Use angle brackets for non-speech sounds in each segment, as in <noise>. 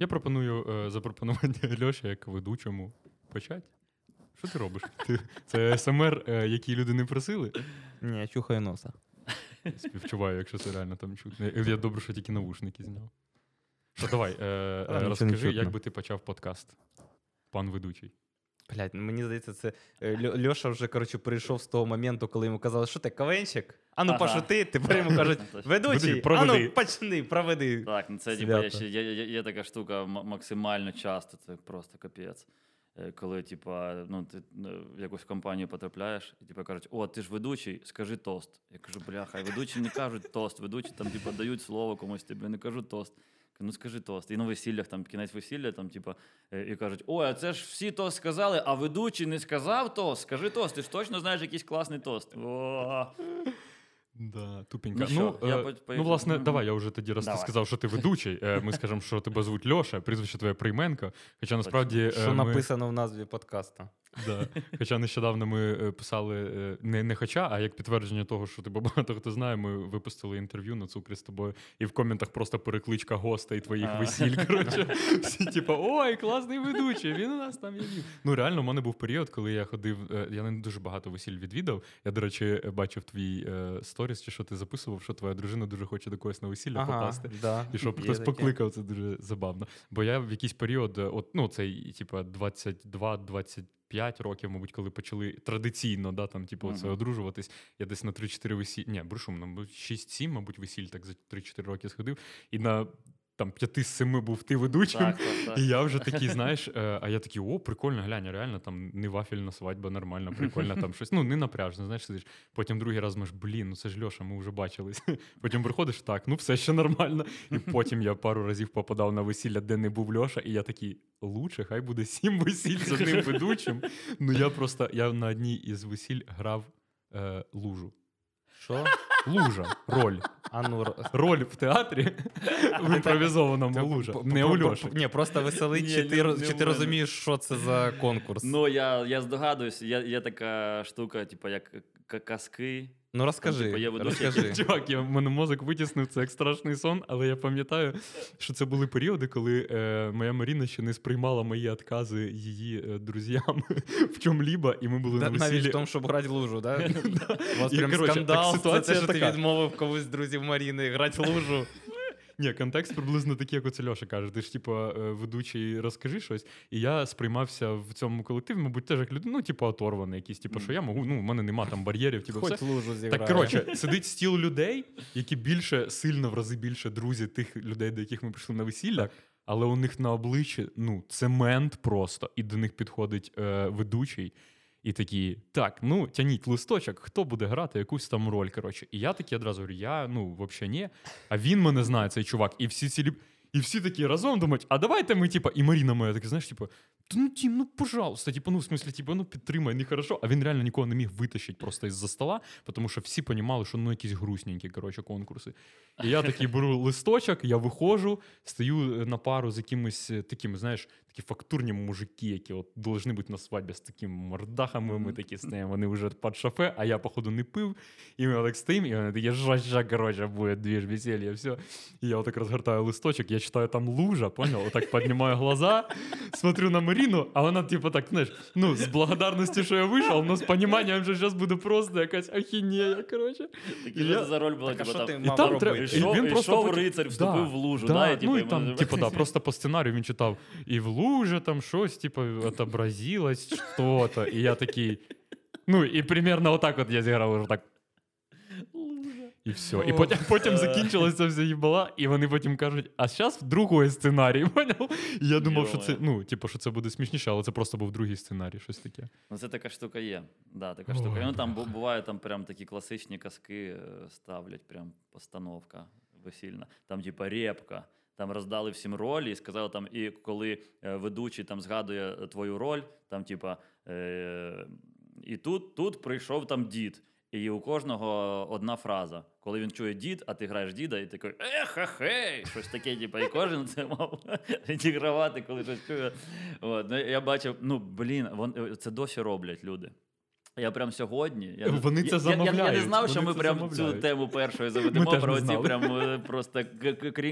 Я пропоную е, запропонувати <laughs> Льоші як ведучому почати. Що ти робиш? Ти, це СМР, е, який люди не просили. Ні, я чухаю носа. Співчуваю, якщо це реально там чутно. Я добре, що тільки навушники зняв. Що давай, е, розкажи, як би ти почав подкаст, пан ведучий. Блять, ну мені здається, це е, Льоша вже коротше прийшов з того моменту, коли йому казали, що ти КВНчик? А ну Ага. пошути, тепер йому <laughs> кажуть, ведучий, Веди, а ну почни, проведи. Так, ну це Свято. є, ще- є, є, є така штука максимально часто, це просто капець. Е, Коли, типа, ну, ти е, в якусь компанію потрапляєш, і типа кажуть, о, ти ж ведучий, скажи тост. Я кажу, бляха, ведучі не кажуть тост, ведучі там, типа, дають слово комусь, тобі не кажу тост. Ну скажи тост. І на весіллях, там кінець весілля, там, типа, е, і кажуть, ой, а це ж всі тост сказали, а ведучий не сказав тост. Скажи тост, ти ж точно знаєш якийсь класний тост. О, Да, тупенько. Ну ну, я е, ну, власне, давай, я вже тоді, раз ти сказав, що ти ведучий. е, Ми скажемо, що тебе звуть Льоша, прізвище твоє Прийменко. Хоча насправді. е, Що ми- написано в назві подкаста. Да. Хоча нещодавно ми е, писали е, не не хоча, а як підтвердження того, що ти багато хто знає, ми випустили інтерв'ю на цукрі з тобою, і в коментах просто перекличка госта і твоїх а. весіль. Коротше, всі типу, ой, класний ведучий, він у нас там є. Ну реально, в мене був період, коли я ходив. Е, я не дуже багато весіль відвідав. Я, до речі, бачив твій сторіс, чи що ти записував, що твоя дружина дуже хоче до когось на весілля ага, попасти. Да. І щоб хтось покликав, це дуже забавно. Бо я в якийсь період, от ну цей, типу, 22-23 5 років, мабуть, коли почали традиційно, да, там, типу, mm-hmm. це одружуватись. Я десь на 3-4 весілля. Ні, брешу, на 6-7, мабуть, весіль так за 3-4 роки сходив. І на там 5 з 7 був ти ведучим. так, так, так. І я вже такий, знаєш, е, а я такий, о, прикольно, глянь, реально там не вафельна свадьба, нормально, прикольно, там щось. Ну, не напряжно, знаєш, сидиш. Потім другий раз маєш, блін, ну це ж Льоша, ми вже бачились. <laughs> Потім приходиш, так, ну все ще нормально. І <laughs> потім я пару разів попадав на весілля, де не був Льоша, і я такий, лучше, хай буде сім весіль з одним <laughs> ведучим. Ну я просто я на одній із весіль грав е, лужу. Що? Лужа, роль. А ну, Роль в театрі <laughs> в імпровізованому лужа. Не у Льоші. Ні, просто веселить, чи ти чи ти розумієш, що це за конкурс. Ну, я, я здогадуюсь, є, є така штука, типу, як казки. Ну розкажи, типу, є ведучий, розкажи. Чувак, я, в мене мозок витіснив це як страшний сон, але я пам'ятаю, що це були періоди, коли е, моя Маріна ще не сприймала мої відкази її е, друзям <laughs> в чому-лібо, і ми були Да, на навіть в тому, щоб грати лужу, <laughs> да? У вас прям скандал це те, що ти відмовив когось з друзів Маріни грати в лужу. Ні, контекст приблизно такий, як оце Льоша каже. Ти ж, типу, е, ведучий, розкажи щось. І я сприймався в цьому колективі, мабуть, теж як людина, ну, типу, оторваний якийсь, типу, що я можу, ну, в мене нема там бар'єрів, типу, все. Хоч лужу. Так, коротше, <laughs> сидить стіл людей, які більше, сильно в рази більше друзі тих людей, до яких ми прийшли на весілля. Але у них на обличчі ну, цемент просто, і до них підходить е, ведучий, і такі: так, ну тяніть листочок, хто буде грати якусь там роль. Коротше. І я такий одразу говорю: я ну, взагалі ні. А він мене знає, цей чувак, і всі ці І всі такі разом думають, а давайте ми, типа, і Маріна моя така, знаєш, типу, та ну Тім, ну пожалуйста, типу, ну в смислі, типу, ну підтримай, нехорошо. А він реально нікого не міг витащити просто із-за стола, тому що всі понімали, що ну якісь грустненькі, коротше, конкурси. І я такий беру листочок, я виходжу, стою е, на пару з якимись е, такими, знаєш, такі фактурні мужики, які от должны бути на свадьбі з такими мордахами. Ми такі стоїмо, вони вже під шофе, а я, походу, не пив. І ми так стоїмо, і вони такі жорстче, коротше, буде двіж, веселье, все. І я отак розгортаю листочок, я читаю там лужа, понял? Отак піднімаю глаза, смотрю на Маріну, а вона, типу, так, знаєш, ну, з благодарності, що я вийшов, але з поніманням, що зараз буде просто якась ахінея, коротше. Так, І і я- за роль була, Так, типу, ти там, мав там треба- Ішов, він просто рицар, вступив Да, в лужу. Да, Да, і, ну типу, і там, типу, да, просто по сценарію він читав і в луже там щось, типу, отобразилось що-то. І я такий. Ну, і примерно отак от я зіграв уже так. І все. І потім, потім закінчилася вся їбала, і вони потім кажуть: а зараз другий сценарій, <laughs> поняв? І я думав, що це, ну, типу, що це буде смішніше, але це просто був другий сценарій, щось таке. Ну, це така штука є. Да, така Ой, штука. Ну там бу- буває там прям такі класичні казки е, ставлять, прям постановка весільна. Там, типа, репка. Там роздали всім ролі і сказали там, і коли е, ведучий там згадує е, твою роль, там, типа, е, і тут, тут прийшов там дід. І у кожного одна фраза. Коли він чує дід, а ти граєш діда, і такий ех, хей, щось таке, типу, і кожен це мав <laughs> відігравати, коли щось чує. От. Ну, я бачив, ну блін, вон, це досі роблять люди. Я прям сьогодні. Я, не- Вони це я, я, я, я не знав, що вони ми прям прям цю тему першою заведемо про ці прям е, просто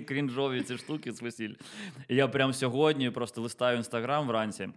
крінжові ці штуки з весіль. Я прям сьогодні просто листаю інстаграм вранці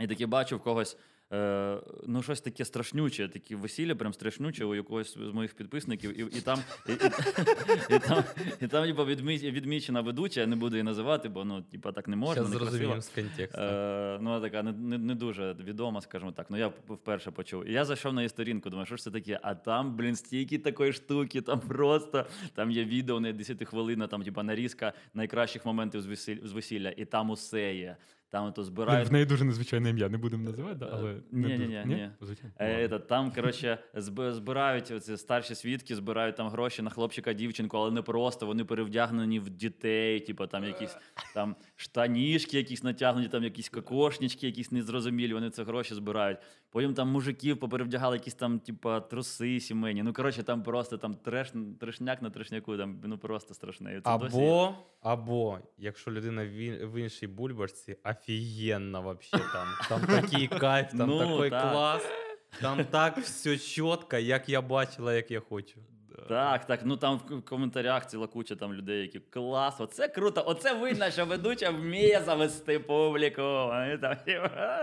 і таки бачу в когось. Е, ну, щось таке страшнюче, такі весілля, прям страшнюче у якогось з моїх підписників, і, і там, і, і, <laughs> і там, і там типу, відмі- відмічена ведуча, я не буду її називати, бо ну, типу, так не можна. Зараз не красиво. з контексту. Е, ну, вона така не, не, не дуже відома, скажімо так. Ну, я вперше почув. І я зайшов на її сторінку, думаю, що ж це таке? А там, блін, стільки такої штуки, там просто там є відео на 10 хвилина, там, типа, нарізка найкращих моментів з весілля, з весілля, і там усе є. Там то збирають. В неї дуже незвичайне ім'я, не будемо називати, да, але Е, не ні-ні-ні, ні. Звичайно. Е, там, коротше, зб- збирають оці старші свідки, збирають там гроші на хлопчика, дівчинку, але не просто. Вони перевдягнені в дітей, типу там якісь там штанішки, якісь натягнуті, там якісь кокошнички, якісь незрозумілі. Вони це гроші збирають. Потім там мужиків поперевдягали якісь там, типу, труси сімейні. Ну коротше, там просто там треш, трешняк на трешняку, там ну просто страшне. Це досі- Або, або, якщо людина в, іншій бульбашці, офігенно вообще там. Там такий кайф, там Ну, такий так. клас. Там так все чітко, як я бачила, як я хочу. Так, так. Ну там в коментарях ціла куча там людей, які клас, оце круто, оце видно, що ведуча вміє завести публіку. Вони там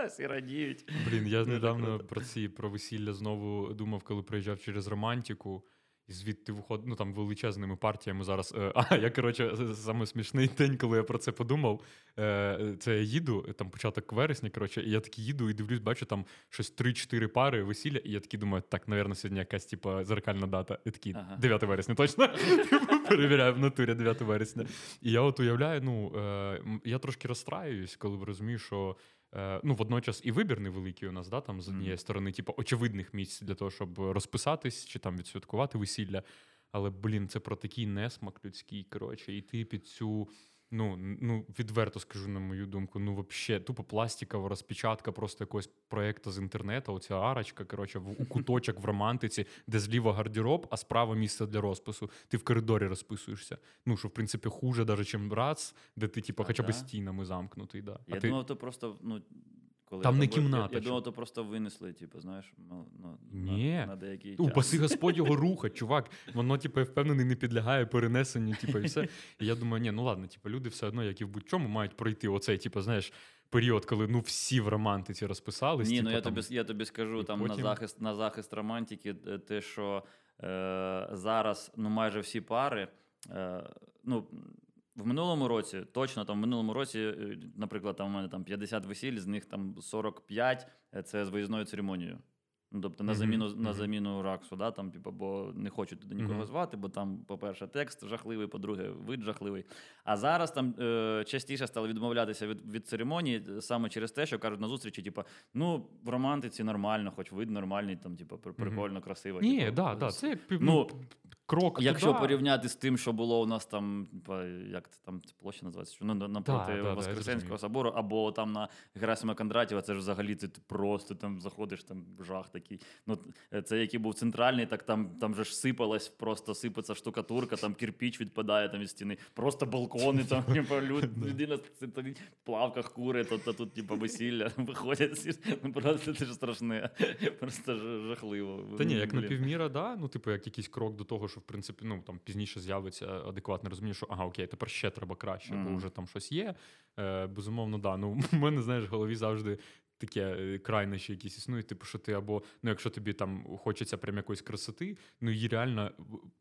всі радіють. Блін, я недавно про ці про весілля знову думав, коли приїжджав через романтику. І звідти виходить, ну там величезними партіями зараз. Е, <laughs> а я коротше, саме смішний день, коли я про це подумав. Е, це я їду, там початок вересня. Коротше, і я такий їду і дивлюсь, бачу там щось 3-4 пари весілля. І я такий думаю, так, напевно, сьогодні якась типа зеркальна дата. І такий Ага. 9 вересня, точно. <laughs> Перевіряю в натурі 9 вересня. І я от уявляю, ну е, я трошки розстраююсь, коли розумію, що. Е, Ну, водночас і вибір невеликий у нас, да, там з однієї сторони, типу, очевидних місць для того, щоб розписатись чи там відсвяткувати весілля. Але, блін, це про такий несмак людський, коротше, і ти під цю. Ну, ну, відверто скажу на мою думку, ну, вообще, тупо пластикова розпечатка просто якогось проекту з інтернету, оця арочка, коротше, в, у куточок в романтиці, де зліва гардероб, а справа місце для розпису. Ти в коридорі розписуєшся. Ну, що, в принципі, хуже, навіть, ніж раз, де ти, типу, хоча б стінами замкнутий. Да. Я а ти... то просто, ну. Коли Там не я- кімната, Я, думав, то просто винесли, типу, знаєш, ну, ну, Ні. на, на деякий Ну, час. Упаси Господь його <laughs> руха, чувак. Воно, типу, я впевнений, не підлягає перенесенню, типу, і все. І я думаю, ні, ну ладно, типу, люди все одно, як і в будь-чому, мають пройти оцей, типу, знаєш, період, коли ну всі в романтиці розписались. Ні, типу, ну я там, тобі, я тобі скажу і там на захист на захист романтики, е, те, що е, зараз ну майже всі пари. Е, ну, в минулому році, точно там в минулому році, е, наприклад, там у мене там 50 весіль, з них там 45 е, це з виїзною церемонією. Ну, тобто на заміну, на заміну раксу, да, там, типу, бо не хочуть туди нікого Мгм. звати, бо там, по-перше, текст жахливий, по-друге, вид жахливий. А зараз там е, частіше стали відмовлятися від, від церемонії е, саме через те, що кажуть на зустрічі, типу, ну, в романтиці нормально, хоч вид нормальний, там, типу, прикольно, красиво. Ні, типу, да, да, це як Ну, ну, крок. Якщо туди. порівняти з тим, що було у нас там, як це там ця площа називається, що ну, напроти да, да, Воскресенського зрозумів. собору, або там на Герасима Кондратєва, це ж взагалі ти просто там заходиш, там жах такий. Ну, е, це який був центральний, так там, там же ж сипалась, просто сипеться штукатурка, там кирпіч відпадає там від стіни, просто балкони, там <laughs> людина в плавках кури, то, то тут типу, весілля, <laughs> виходять, ну просто це ж страшне, <laughs> просто жахливо. Та ні, як Блін. напівміра, да, ну, типу, як якийсь крок до того, що в принципі, ну там пізніше з'явиться адекватне розуміння, що ага, окей, тепер ще треба краще, бо вже там щось є. Е, безумовно, да. Ну, <laughs> в мене, знаєш, в голові завжди. Таке е, крайнощі якісь існують, типу, що ти або ну, якщо тобі там хочеться прям якоїсь красоти, ну її реально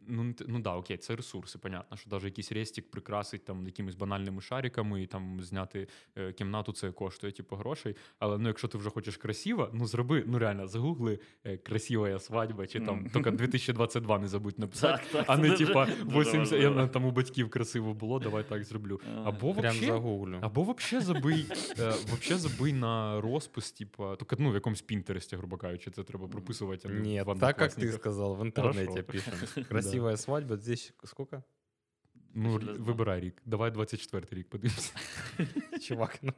ну, ну да, окей, це ресурси, понятно, що навіть якийсь рестик прикрасить там якимись банальними шариками і там зняти е, кімнату, це коштує типу грошей. Але ну, якщо ти вже хочеш красиво, ну зроби, ну реально, загугли е, красива свадьба, чи там тільки 2022 не забудь написати. Так, так, А не дуже- типа дуже 80, я там у батьків красиво було, давай так зроблю. Або вообще, або вообще забий, е, вообще забий на розпис, типа, тільки ну, в якомусь пінтересті, грубо кажучи, це треба прописувати. а не Нет, в так как ты Одноклассниках. сказал, в интернете Хорошо. пишем. <laughs> Красивая свадьба, здесь сколько? Ну, два. вибирай рік. Давай 24 рік подивимося. <laughs> Чувак, ну.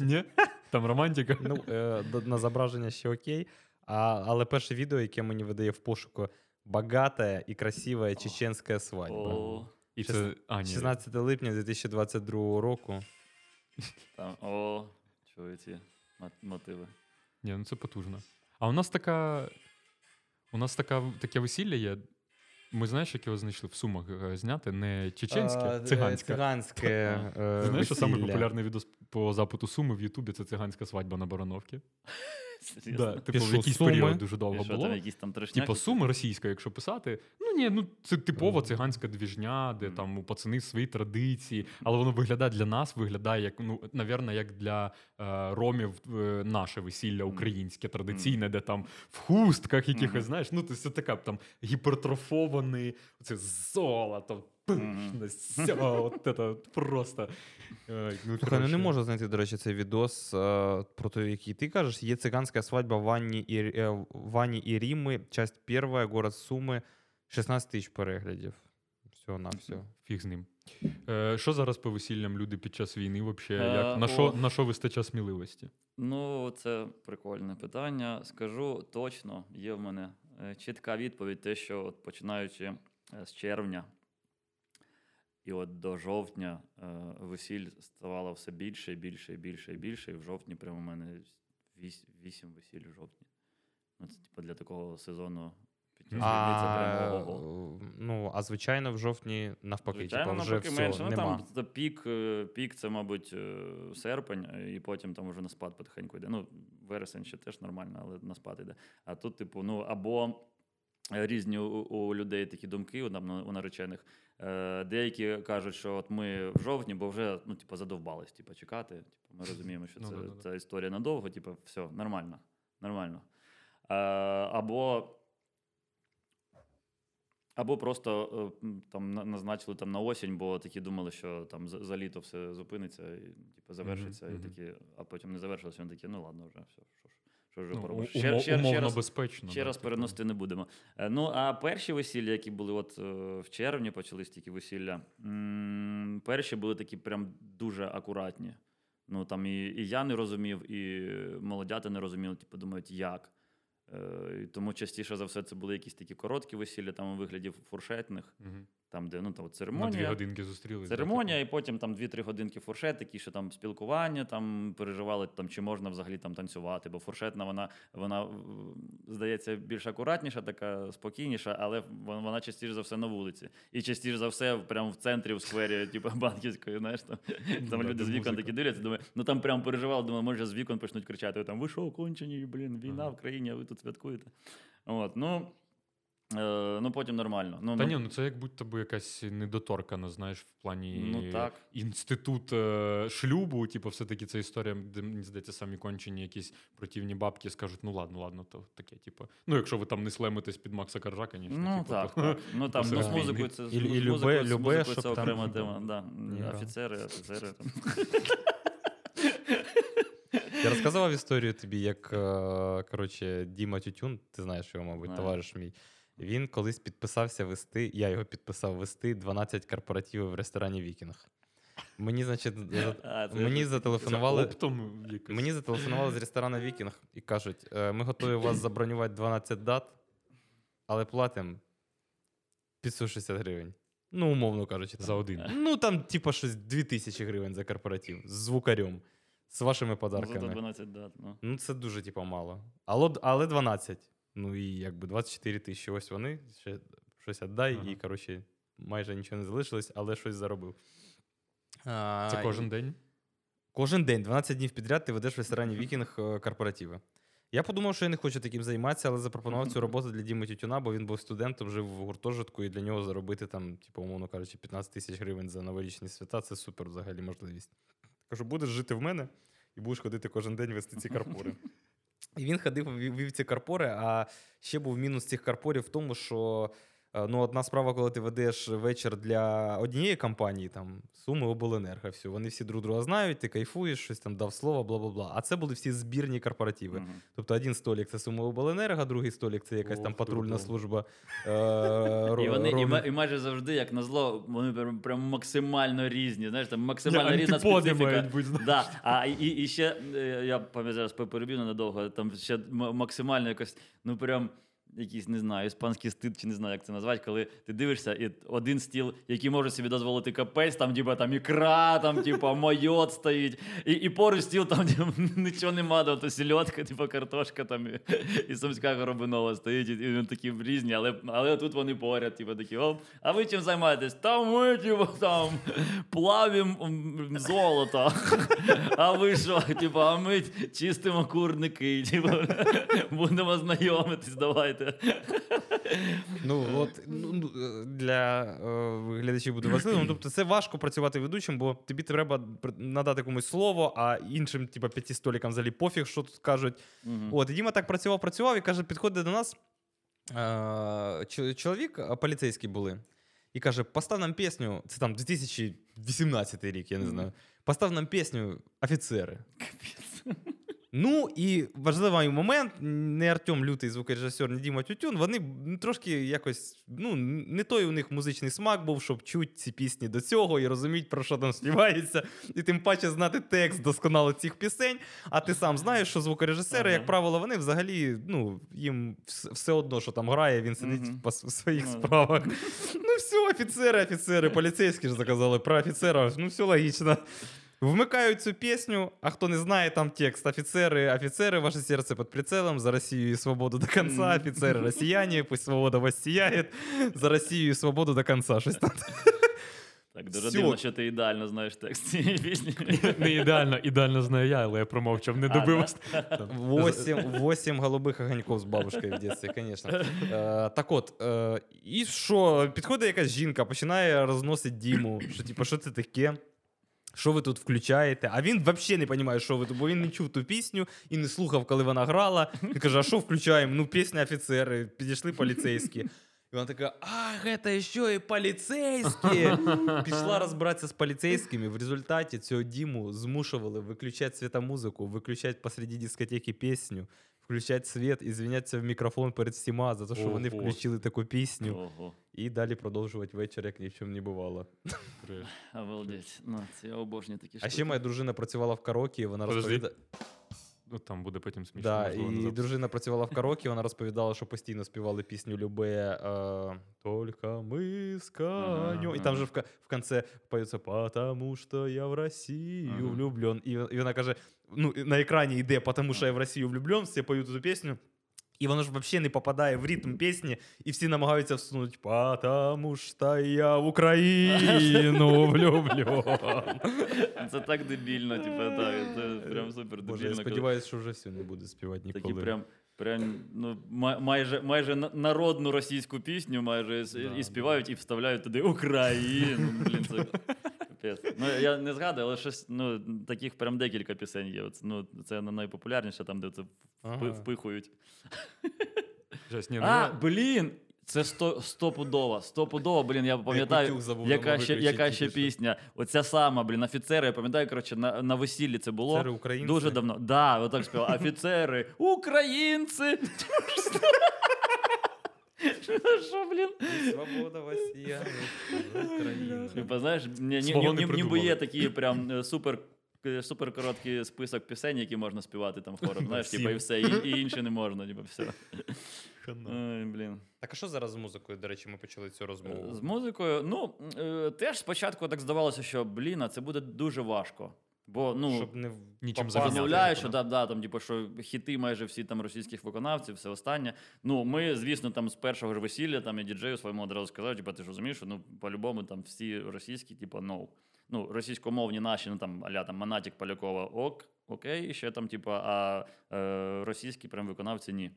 Ні? Там романтика. Ну, е, до- на зображення ще окей. А, але перше відео, яке мені видає в пошуку «Богатая і красива чеченська свадьба. О, І це, а, ні. 16 липня 2022 року. там, о, мо- мотиви. Ні, ну це потужно. А у нас така У нас така, таке весілля є. Ми знаєш, як його знайшли в Сумах е, зняти? Не чеченське, А, циганське. Циганське. е, Знаєш, що весілля. самий популярний відос по запиту Суми в Ютубі це циганська свадьба на Барановці. Да, типу, в якийсь Суми. період дуже довго було. там якісь там трешняки? Типа суми російська, якщо писати. Ну ні, ну це типова циганська двіжня, де там у пацани свої традиції, але воно виглядає для нас, виглядає як ну, навірно, як для е, ромів е, наше весілля українське, традиційне, де там в хустках якихось, знаєш, ну це така там гіпертрофований, оце золото. Все, от це просто. е, ну, Слухай, ну не можу знайти, до речі, цей відос е, про той, який ти кажеш. Є циганська свадьба Ванні і, е, Вані і Ріми, часть перша, город Суми, 16 тисяч переглядів. Все на все. Фіг з ним. Е, що зараз по весіллям люди під час війни? Вообще, Е, на, що, на що вистачає сміливості? Ну, це прикольне питання. Скажу точно, є в мене чітка відповідь, те, що от починаючи з червня і от до жовтня е, весіль ставало все більше і більше і більше і більше. І в жовтні прямо у мене вісім весіль в жовтні. Ну, це типу для такого сезону А, ну, а звичайно, в жовтні навпаки, Звичайно, типу, вже навпаки все, менше. Ну, нема. там пік, е, пік це, мабуть, е, серпень, і потім там вже на спад потихеньку йде. Ну, вересень ще теж нормально, але на спад йде. А тут, типу, ну або різні у, у людей такі думки, у, у наречених. Е, Деякі кажуть, що от ми в жовтні, бо вже ну, типу, задовбались типу, чекати. Типу, ми розуміємо, що Ну, це, да-да-да. це історія надовго, типу, все, нормально. нормально. Е, Або або просто е, там назначили там на осінь, бо такі думали, що там за, за літо все зупиниться і типу, завершиться, Мгм, і такі, а потім не завершилося. Вони такі, ну ладно, вже все. Що ж, що ж Ну? Ще- умо- ще- ще раз- безпечно. Ще да, раз типу. переносити не будемо. Е, Ну, а перші весілля, які були от е, в червні, почались тільки весілля. Перші були такі прям дуже акуратні. Ну там і, і я не розумів, і молодята не розуміли, типу, думають, як. Е, тому частіше за все це були якісь такі короткі весілля, там у вигляді фуршетних, Мгм. Там, де ну, там, На дві церемонія. годинки зустрілися. Церемонія, і потім там 2-3 годинки фуршет, такі, що там спілкування, там переживали, там, чи можна взагалі там танцювати, бо фуршетна, вона, вона здається, більш акуратніша, така спокійніша, але вона, частіше за все на вулиці. І частіше за все прямо в центрі, в сквері, <laughs> типу, банківської, знаєш, там, <laughs> там Да, люди з вікон такі дивляться, думаю, ну там прямо переживали, думаю, може з вікон почнуть кричати: там, ви що, кончені, блін, війна Ага. в країні, а ви тут святкуєте. От, ну, е, ну потім нормально. Ну, Та ну, ні, ну це як будь-то якась недоторкана, знаєш, в плані Ну, так. інститут е, шлюбу. Типу, все-таки це історія, де мені здається, самі кончені якісь противні бабки скажуть: ну ладно, ладно, то таке, типу. Ну, якщо ви там не слемитесь під Макса Коржа, звісно. Ну типу, так, то- так. Ну там ну, з музикою це І- з і музикою- любе- з любе, музикою щоб це там- окрема тема. <laughs> Да. Да. Офіцери, офіцери. Там. <laughs> Я розказував історію тобі, як е, коротше, Діма Тютюн, ти знаєш його, мабуть, товариш мій. Він колись підписався вести, я його підписав вести 12 корпоративів в ресторані Вікінг. Мені, значить, <laughs> за- А, мені Це зателефонували. оптом. Мені зателефонували з ресторану Вікінг і кажуть: «Е, ми готові вас <clears throat> забронювати 12 дат, але платимо 560 гривень. Ну, умовно кажучи, там. за один. Ну, там, типа, щось 2000 гривень за корпоратив з звукарем, з вашими Ну, подарками. Зато 12 дат. Ну. Ну, це дуже, типа, мало. Але, але 12. Ну і якби 24 тисячі. Ось вони. Ще щось віддай, Ага. і, коротше, майже нічого не залишилось, але щось заробив. А, Це і- кожен день. Кожен день, 12 днів підряд, ти ведеш в ресторані Вікінг е, корпоративи. Я подумав, що я не хочу таким займатися, але запропонував цю роботу для Діми Тютюна, бо він був студентом, жив в гуртожитку, і для нього заробити там, типу, умовно кажучи, 15 тисяч гривень за новорічні свята це супер взагалі можливість. Кажу, будеш жити в мене і будеш ходити кожен день вести ці <laughs> карпори. І він ходив, вів вів ці карпори, а ще був мінус цих карпорів в тому, що ну, одна справа, коли ти ведеш вечір для однієї компанії, там Суми Обленерго, все, вони всі друг друга знають, ти кайфуєш, щось там дав слово, бла бла бла. А це були всі збірні корпоративи. Мгм. Тобто один столік це Суми Обленерго, другий столік це якась там Ох, патрульна круто. служба. Е, <laughs> І вони і, робить- ма- і майже завжди, як назло, вони прям, прям максимально різні. Знаєш, там максимально різна специфіка. бути. Да. А і, і ще е, я пам'ятаю зараз переб'ю ненадовго, там ще максимально якось, ну прям. Якийсь, не знаю, іспанський стид, чи не знаю, як це назвати, коли ти дивишся, і один стіл, який може собі дозволити капець, там, типа, там ікра, там, типа, майот стоїть, і, і поруч стіл, там типу, <laughs> нічого нема, то сільотка, типа картошка там, і, і сумська горобинова стоїть, і, вони такі різні, але, але тут вони поряд, типа, такі, оп, а ви чим займаєтесь? Та ми, типа, там, плавимо золото. А ви що? Типу, а ми чистимо курники, типу, <laughs> будемо знайомитись, давайте. Ну от ну, ну, е, для е, глядачів буде важливо. Ну, тобто, це важко працювати ведучим, бо тобі треба надати комусь слово, а іншим, типу, п'яти столікам взагалі пофіг, що тут кажуть. От, і Діма так працював, працював і каже, підходить до нас. Е, чоловік, а, поліцейські були, і каже: постав нам пісню, це там 2018 рік, я не знаю. Постав нам пісню офіцери. Ну і важливий момент: не Артем Лютий, звукорежисер, не Діма Тютюн. Вони трошки якось ну, не той у них музичний смак був, щоб чути ці пісні до цього і розуміти, про що там співається, і тим паче знати текст досконало цих пісень. А ти сам знаєш, що звукорежисери, Ага. як правило, вони взагалі ну, їм все одно, що там грає, він сидить Мгм. по своїх Ну. справах. Ну, все, офіцери, офіцери, поліцейські ж заказали про офіцера. Ну, все логічно. Вмикають цю пісню, а хто не знає, там текст офіцери, офіцери, ваше серце під прицелом, за Росію і свободу до конца, Мгм. офіцери росіяни, пусть свобода вас сіяє, за Росію і свободу до конца. Щось там. Так, дуже Всьо. дивно, що ти ідеально знаєш текст цієї пісні. Не ідеально, ідеально знаю я, але я промовчав, не добив. восемь голубих огоньков з бабушкою в дитинстві, звісно. Е, так от, е, і що, підходить якась жінка, починає розносити Діму, що типу, що це таке? Що ви тут включаєте? А він взагалі не розуміє, що ви тут, бо він не чув ту пісню і не слухав, коли вона грала. Він каже: а що включаємо? Ну, пісня офіцери, підійшли поліцейські. І вона така: ах, це ще і поліцейські. Пішла розбиратися з поліцейськими. В результаті цього Діму змушували виключати світомузику, виключати посреди дискотеки пісню, включати світ і звінятися в мікрофон перед всіма за те, що вони включили таку пісню, Ого, і далі продовжувати вечір, як ні в чому не бувало. <laughs> обалдеть. Ну, це я обожнюю такі А ще моя дружина працювала в караоке, і вона Подожди, розповідала. Ну, там буде потім смішно. Да, можливо, і записі. дружина працювала в караоке, вона розповідала, що постійно співали пісню Любе е, Только ми з конем. І там же в, в конце поється «Потому що я в Росію Ага. влюблен. І, і вона каже: ну, на екрані йде «Потому що я в Росію влюблен, всі поють цю пісню. І воно ж взагалі не попадає в ритм пісні, і всі намагаються всунути «Потому що я в Україну <laughs> влюблен». Це так дебільно, типу, так. Це прям супер Боже, я сподіваюся, що вже все не буде співати ніколи. Такі прям, прям ну, майже, майже народну російську пісню майже і співають, і вставляють туди Україну. Блін, це <laughs> капець. Ну, я не згадую, але щось, ну, таких прям декілька пісень є. Ну, це найпопулярніше, там, де це впи- Ага. впихують. Жесть, ні, ну, А, я- блін! Це сто, стопудово, стопудово, блін, я пам'ятаю, яка ще, яка ще пісня. Оця сама, блін, офіцери, я пам'ятаю, коротше, на, на весіллі це було. Офіцери українці? Дуже давно. Да, отак співав. Офіцери, українці. <laughs> Що, блін? Свобода Україна. Типа, знаєш, ніби є такий прям е, супер. е, Супер короткий список пісень, які можна співати там хором, знаєш, типа, і все, і, і інше не можна, типа, все. Ой, блін. Так а що зараз з музикою? До речі, ми почали цю розмову. З музикою, ну, теж спочатку так здавалося, що, блін, а це буде дуже важко. Бо, ну, Щоб не Нічим типу, що да. да, там, типу, що хіти майже всі там російських виконавців, все останнє. Ну, ми, звісно, там з першого ж весілля там я діджею своєму одразу сказав, типу, ти ж розумієш, що ну, по-любому там всі російські, типу, no. Ну, російськомовні наші, ну там аля там Манатік Полякова ок, окей, і ще там, типу, а е, російські прям виконавці ні.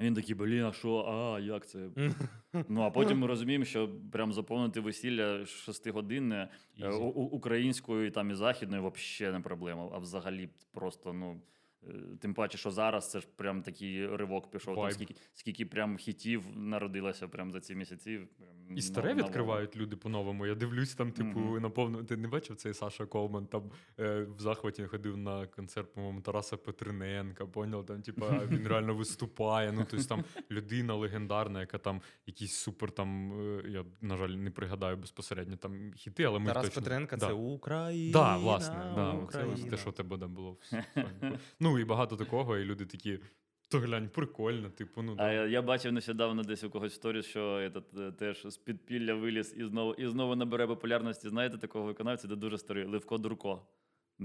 Він такий, блін, а що, а як це? <laughs> Ну, а потім ми розуміємо, що прям заповнити весілля шестигодинне е, у- українською там і західною взагалі не проблема. А взагалі просто, ну. Е, Тим паче, що зараз це ж прям такий ривок пішов. Там скільки, скільки прям хітів народилося прям за ці місяці. Прям І старе на- на- відкривають люди по-новому. Я дивлюсь, там, типу, Мгм. наповну. Ти не бачив цей Саша Колман? Там е, в захваті ходив на концерт, по-моєму, Тараса Петриненка, поняв? Там, типу, <laughs> він реально виступає. Ну, тобто там людина легендарна, яка там якісь супер там. е, я, на жаль, не пригадаю безпосередньо там хіти, але ми Тарас точно... Петренка Да. це Україна. Да, власне, да, це Україна. ось те, що у тебе було. в <laughs> фанку. Ну і багато такого, і люди такі. То глянь, прикольно, типу, ну А да. я, я бачив нещодавно десь у когось сторіс, що этот, е, теж з підпілля виліз і знову, і знову набере популярності. Знаєте такого виконавця, де дуже старий Левко Дурко.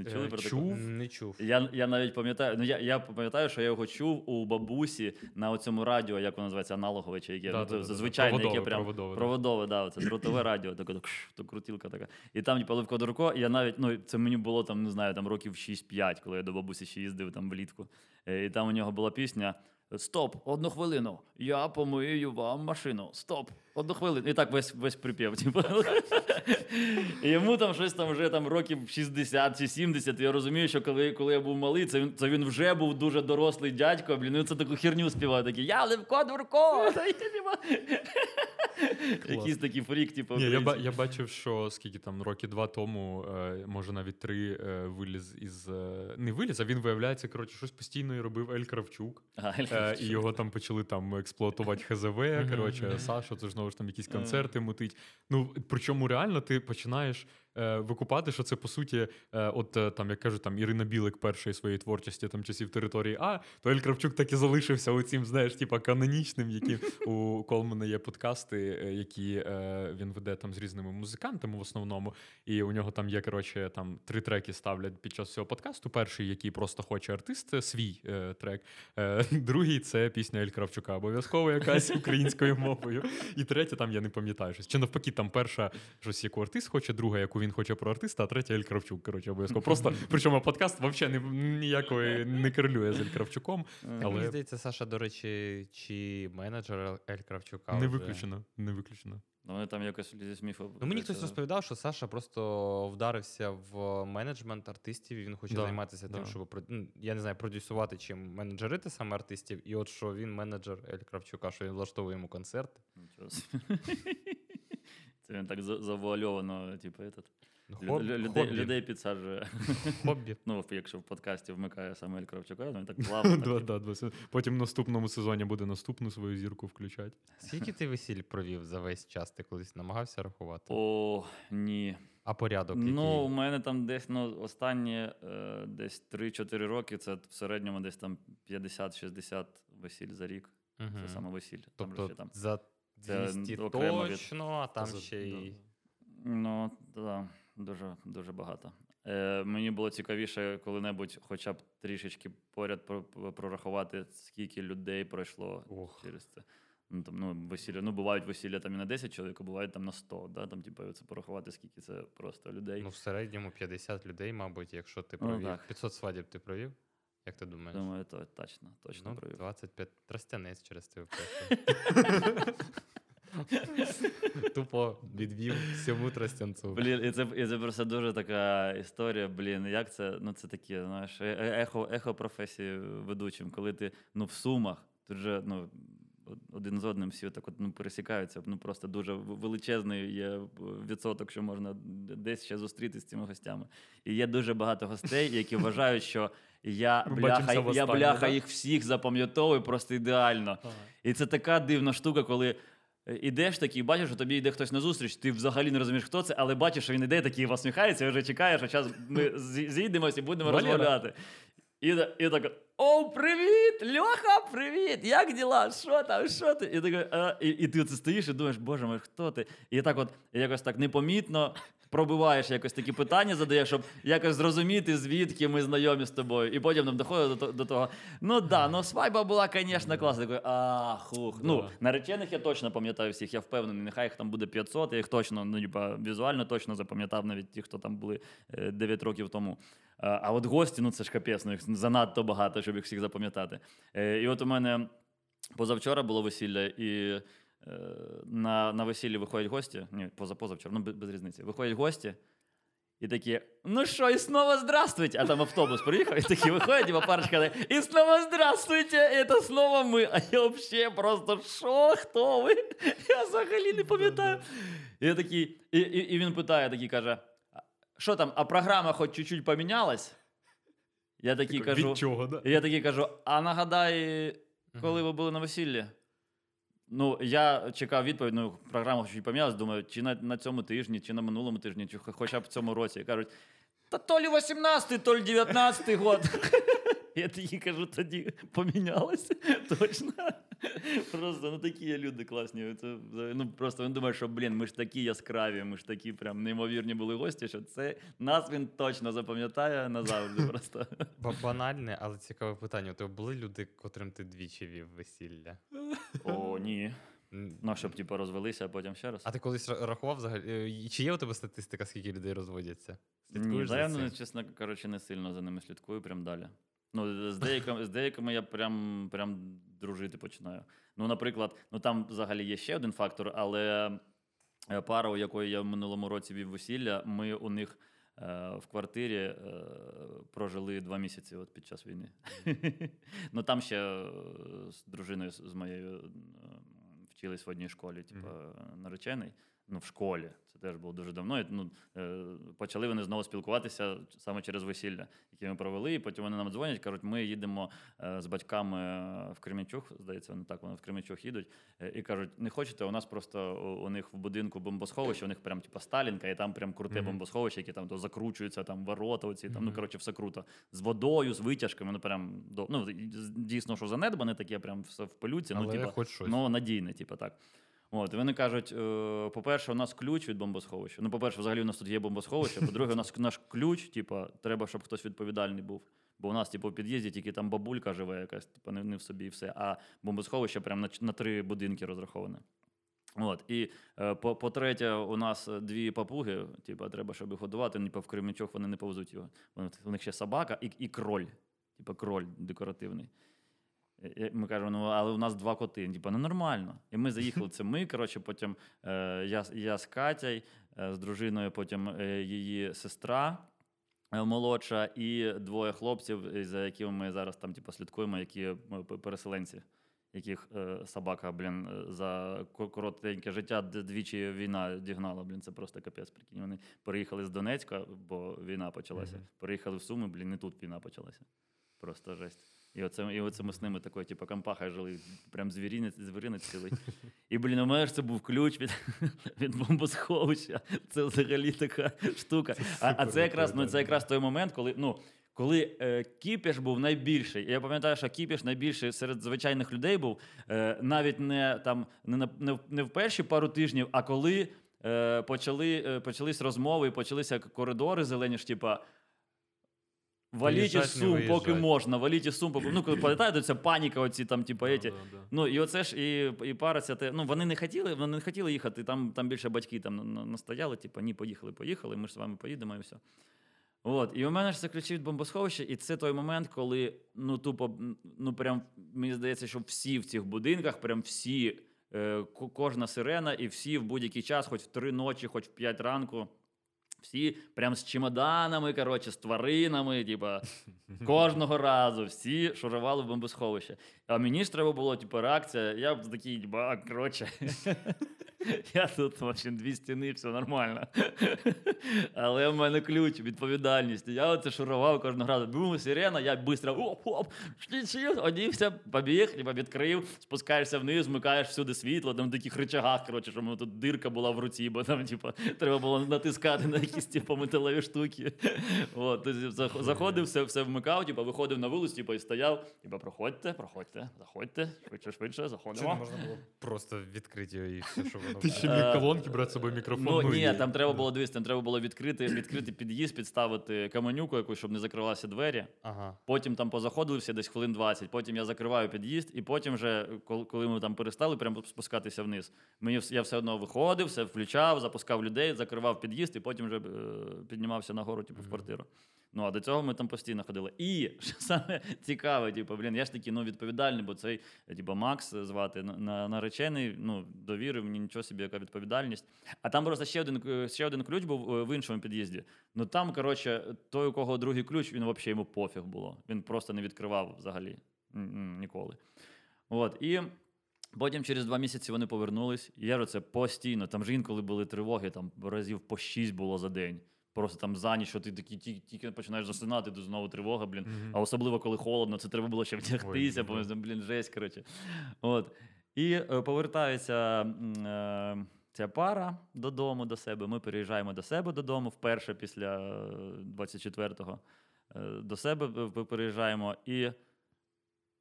Не чули Е, про чув. такого? Не чув. Я, я навіть пам'ятаю, ну я, я пам'ятаю, що я його чув у бабусі на оцьому радіо, як воно називається, аналогове чи яке. Да, ну, да, да, звичайне, яке Проводове, прям проводове, проводове, да, це дротове радіо, таке то, то крутілка така. І там, типу, Левко Дурко, і я навіть, ну, це мені було там, не знаю, там років 6-5, коли я до бабусі ще їздив там влітку. Е, І там у нього була пісня. Стоп, одну хвилину. Я помию вам машину. Стоп, одну хвилину. І так весь весь припів. Типу. <laughs> Йому там щось там вже там років 60 чи 70. Я розумію, що коли, коли я був малий, це він, це він вже був дуже дорослий дядько. Блін, і це таку херню співав. Такий, я Левко Дурко. <laughs> Якийсь такий фрік, типу. Ні, я, я бачив, що скільки там роки два тому, е, може навіть три, е, виліз із. е, не виліз, а він виявляється, коротше, щось постійно і робив Ель Кравчук. І його там почали там експлуатувати ХЗВ. Коротше, Саша, це ж знову ж там якісь концерти мутить. Ну причому реально ти починаєш. Е, Викупати, що це по суті, е, от е, там, як кажуть, там Ірина Білик першої своєї творчості там часів території А, то Ель Кравчук так і залишився оцім, знаєш, типа канонічним, які у Колмана є подкасти, які він веде там з різними музикантами в основному. І у нього там є, коротше, там три треки ставлять під час цього подкасту. Перший, який просто хоче артист, свій трек. <laughs> Другий це пісня Ель Кравчука, обов'язково якась українською мовою. І третя, там я не пам'ятаю щось. Чи навпаки, там перша щось, яку артист хоче, друга, яку він хоче про артиста, а третя Ель Кравчук. Коротше, обов'язково. Просто причому подкаст взагалі ніякої не корелює з Ель Кравчуком. Мені здається, Саша, до речі, чи менеджер Ель Кравчука. не вже. виключено. Не виключено. Ну, вони там якось зі сміфу. Ну, мені хтось розповідав, що Саша просто вдарився в менеджмент артистів, і він хоче Да, займатися тим, щоб ну, я не знаю, продюсувати чи менеджерити саме артистів. І от що він менеджер Ель Кравчука, що він влаштовує йому концерти. Нічого. <laughs> Це він так завуальовано, типу, этот, Ну, лю- хоб- людей, людей підсаджує. хобі. <laughs> Ну, якщо в подкасті вмикає саме Ель Кравчука, ну він так <laughs> плавно. так, Да, да, да. Потім в наступному сезоні буде наступну свою зірку включати. Скільки ти весіль провів за весь час? Ти колись намагався рахувати? О, ні. А порядок Ну, у мене там десь ну, останні е, десь 3-4 роки, це в середньому десь там 50-60 весіль за рік. Це саме весілля. Там же Тобто там. за Це 200 окремо від- а там За- ще й. Ну, да, дуже, дуже багато. Е, мені було цікавіше коли-небудь хоча б трішечки поряд про- про- прорахувати, скільки людей пройшло Ох. через це. Ну, там, ну, весілля, ну, бувають весілля там і на 10 чоловік, а бувають там на 100, да? там, типу, це порахувати, скільки це просто людей. Ну, в середньому 50 людей, мабуть, якщо ти Ну, провів. так. 500 свадіб ти провів? Як ти думаєш? Думаю, то точно, точно ну, провів. 25 тростянець через тебе <laughs> <laughs> Тупо відвів всьому тростянцу. Блін, і це, і це просто дуже така історія. Блін, як це? Ну, це таке, знаєш, е- е- ехо, ехо професії ведучим, коли ти ну, в сумах, тут же ну, один з одним всі так от, ну, пересікаються. Ну, просто дуже величезний є відсоток, що можна десь ще зустрітися з цими гостями. І є дуже багато гостей, які вважають, що я бляха, я бляха їх всіх запам'ятовую просто ідеально. І це така дивна штука, коли. Е, Ідеш такий, бачиш, що тобі йде хтось на зустріч, ти взагалі не розумієш, хто це, але бачиш, що він іде такий посміхається, і вже чекаєш, а час ми <laughs> зійдемося і будемо Валера. розмовляти. І, і так, о, привіт! Льоха, привіт! Як діла? Що там? Що ти? І, так, а, і, і ти це стоїш і думаєш, боже мой, хто ти? І так от якось так непомітно пробиваєш якось такі питання, задаєш, щоб якось зрозуміти, звідки ми знайомі з тобою. І потім нам доходить до, до того. Ну да, ну свайба була, звісно, класна. Такий, а, хух. Ну, наречених я точно пам'ятаю всіх, я впевнений, нехай їх там буде 500, я їх точно, ну, типа, візуально точно запам'ятав навіть ті, хто там були е, 9 років тому. А, от гості, ну це ж капець, ну їх занадто багато, щоб їх всіх запам'ятати. Е, і от у мене позавчора було весілля, і е, на, на весіллі виходять гості. Ні, поза позавчора, ну без, без різниці. Виходять гості. І такі, ну що, і снова здравствуйте. А там автобус приїхав, і такі виходять, і парочка, і снова здравствуйте, це снова ми. А я взагалі просто що, хто ви? Я взагалі не пам'ятаю. І я такий, і, і, і він питає, такий каже: що там, а програма хоч чуть-чуть помінялась? Я такий кажу, Від чого, да? я такий кажу: а нагадай, коли ви були на весіллі? Ну, я чекав відповідь, ну, програма щось помінялась, думаю, чи на, на цьому тижні, чи на минулому тижні, чи хоча б в цьому році. І кажуть, та то лі 18-й, то лі 19-й год. <laughs> Я тоді кажу, тоді помінялося. <laughs> Точно. <laughs> Просто ну такі є люди класні. Це, ну, Просто він думає, що блін, ми ж такі яскраві, ми ж такі прям неймовірні були гості, що це нас він точно запам'ятає назавжди. <laughs> Просто. Банальне, але цікаве питання. У тебе були люди, котрим ти двічі вів весілля? О, <laughs> ні. Ну, щоб типу, розвелися, а потім ще раз. А ти колись рахував взагалі? е, Чи є у тебе статистика, скільки людей розводяться? Ні, Слідкуєш та за я, ну, чесно кажучи, не сильно за ними слідкую, прям далі. Ну, з деякими, з деякими я прям, прям дружити починаю. Ну, наприклад, ну там взагалі є ще один фактор, але е, пара, у якої я в минулому році вів весілля, ми у них е, в квартирі е, прожили два місяці от під час війни. <laughs> ну там ще е, з дружиною з моєю е, вчились в одній школі, типу, наречений. Ну, в школі. Це теж було дуже давно. І, ну, е, почали вони знову спілкуватися саме через весілля, яке ми провели. І потім вони нам дзвонять, кажуть, ми їдемо е, з батьками в Кременчуг, здається, вони так вони в Кременчуг їдуть. е, І кажуть, не хочете, у нас просто у, них в будинку бомбосховище, у них прям типа Сталінка, і там прям круте Мгм. бомбосховище, яке там то закручуються, там ворота, оці, там, ну коротше, все круто. З водою, з витяжками, ну прям ну, дійсно, що занедбане таке, прям все в пилюці. Але ну, типа, хоч щось. Ну, надійне, типу, так. От, і вони кажуть: е, по-перше, у нас ключ від бомбосховища. Ну, по-перше, взагалі у нас тут є бомбосховище. По-друге, у нас наш ключ, типу, треба, щоб хтось відповідальний був. Бо у нас, типу, в під'їзді тільки там бабулька живе, якась, типу, не, в собі і все. А бомбосховище прямо на, на три будинки розраховане. От, і е, по- по-третє, у нас дві папуги, типу, треба, щоб їх годувати, ніби в Кременчуг вони не повезуть його. У них ще собака і, і кроль, типу кроль декоративний. Е, е, Ми кажемо, ну але у нас два коти. Типа, ну нормально. І ми заїхали. Це ми. Коротше, потім е, я, я з Катяй, е, з дружиною, потім е, її сестра е, молодша, і двоє хлопців, за якими ми зараз там типу, слідкуємо, які переселенці, яких е, собака, блін, за ко- коротеньке життя двічі війна дігнала. Блін, це просто капець. Прикинь. Вони переїхали з Донецька, бо війна почалася. Мгм. Переїхали в Суми, блін, і тут війна почалася. Просто жесть. І оце, і оце ми з ними такою, типу, компаха жили, прям звірінець, звіринець цілий. І, блін, у мене ж це був ключ від, <laughs> від бомбосховища. Це взагалі така штука. А, а це якраз, ну, це якраз той момент, коли, ну, коли е, кіпіш був найбільший. Я пам'ятаю, що кіпіш найбільший серед звичайних людей був е, навіть не, там, не, на, не, в- не в перші пару тижнів, а коли е, почали, е, почались розмови і почалися коридори зелені ж, типа. Валіть із сум, поки можна, валіть із сум, поки. Ну, коли пам'ятаєте, ця паніка, оці там, типу, еті. Ну, і оце ж і, і пара ця те. Ну, вони не хотіли, вони не хотіли їхати. Там, там більше батьки там на- на- настояли, типу, ні, поїхали, поїхали, ми ж з вами поїдемо і все. От, і у мене ж це ключі від бомбосховища, і це той момент, коли ну тупо, ну прям мені здається, що всі в цих будинках, прям всі, е, кожна сирена, і всі в будь-який час, хоч в три ночі, хоч в п'ять ранку. Всі прям з чемоданами, коротше, з тваринами, типа, <laughs> кожного разу всі шурували в бомбосховище. А мені ж було, типу, реакція. Я б такий, типу, а, коротше, <laughs> я тут в общем, дві стіни, все нормально. Але в мене ключ, відповідальність. Я оце шурував кожного разу. Бум, сирена, я швидко оп-оп, одівся, побіг, відкрив, спускаєшся вниз, вмикаєш всюди світло, там на таких речагах, коротше, щоб тут дирка була в руці, бо там, типу, треба було натискати на якісь типу, металеві штуки. От, заходив, все, все вмикав, типу, виходив на вулицю, типу, і стояв, типу, проходьте, проходьте, заходьте, швидше, швидше, Чи не можна було просто відкрити і все, що воно. Ти ще Е, міг колонки брати з собою мікрофон. Ну і- ні, там треба було дивитися, там треба було відкрити, відкрити під'їзд, підставити каменюку якусь, щоб не закривалися двері. Ага. Потім там позаходили всі десь хвилин 20, потім я закриваю під'їзд, і потім вже, коли ми там перестали прямо спускатися вниз, мені я все одно виходив, все включав, запускав людей, закривав під'їзд, і потім вже е, піднімався нагору, типу, в квартиру. Ну, а до цього ми там постійно ходили. І що саме цікаве, типу, блін, я ж такий ну, відповідальний, бо цей, типу, Макс звати на- на, наречений, ну, довірив мені нічого собі, яка відповідальність. А там просто ще один, е, ще один ключ був е, в іншому під'їзді. Ну там, коротше, той, у кого другий ключ, він взагалі йому пофіг було. Він просто не відкривав взагалі ніколи. От, і потім через два місяці вони повернулись. Я це постійно. Там ж інколи були тривоги, там разів по шість було за день. Просто там за ніч, що ти такий тільки, тільки починаєш засинати, то знову тривога, блін. Мгм. А особливо, коли холодно, це треба було ще вдягтися, бо блін, жесть, коротше. От. І е, повертається е, ця пара додому до себе. Ми переїжджаємо до себе додому вперше після е, 24-го. е, до себе переїжджаємо. І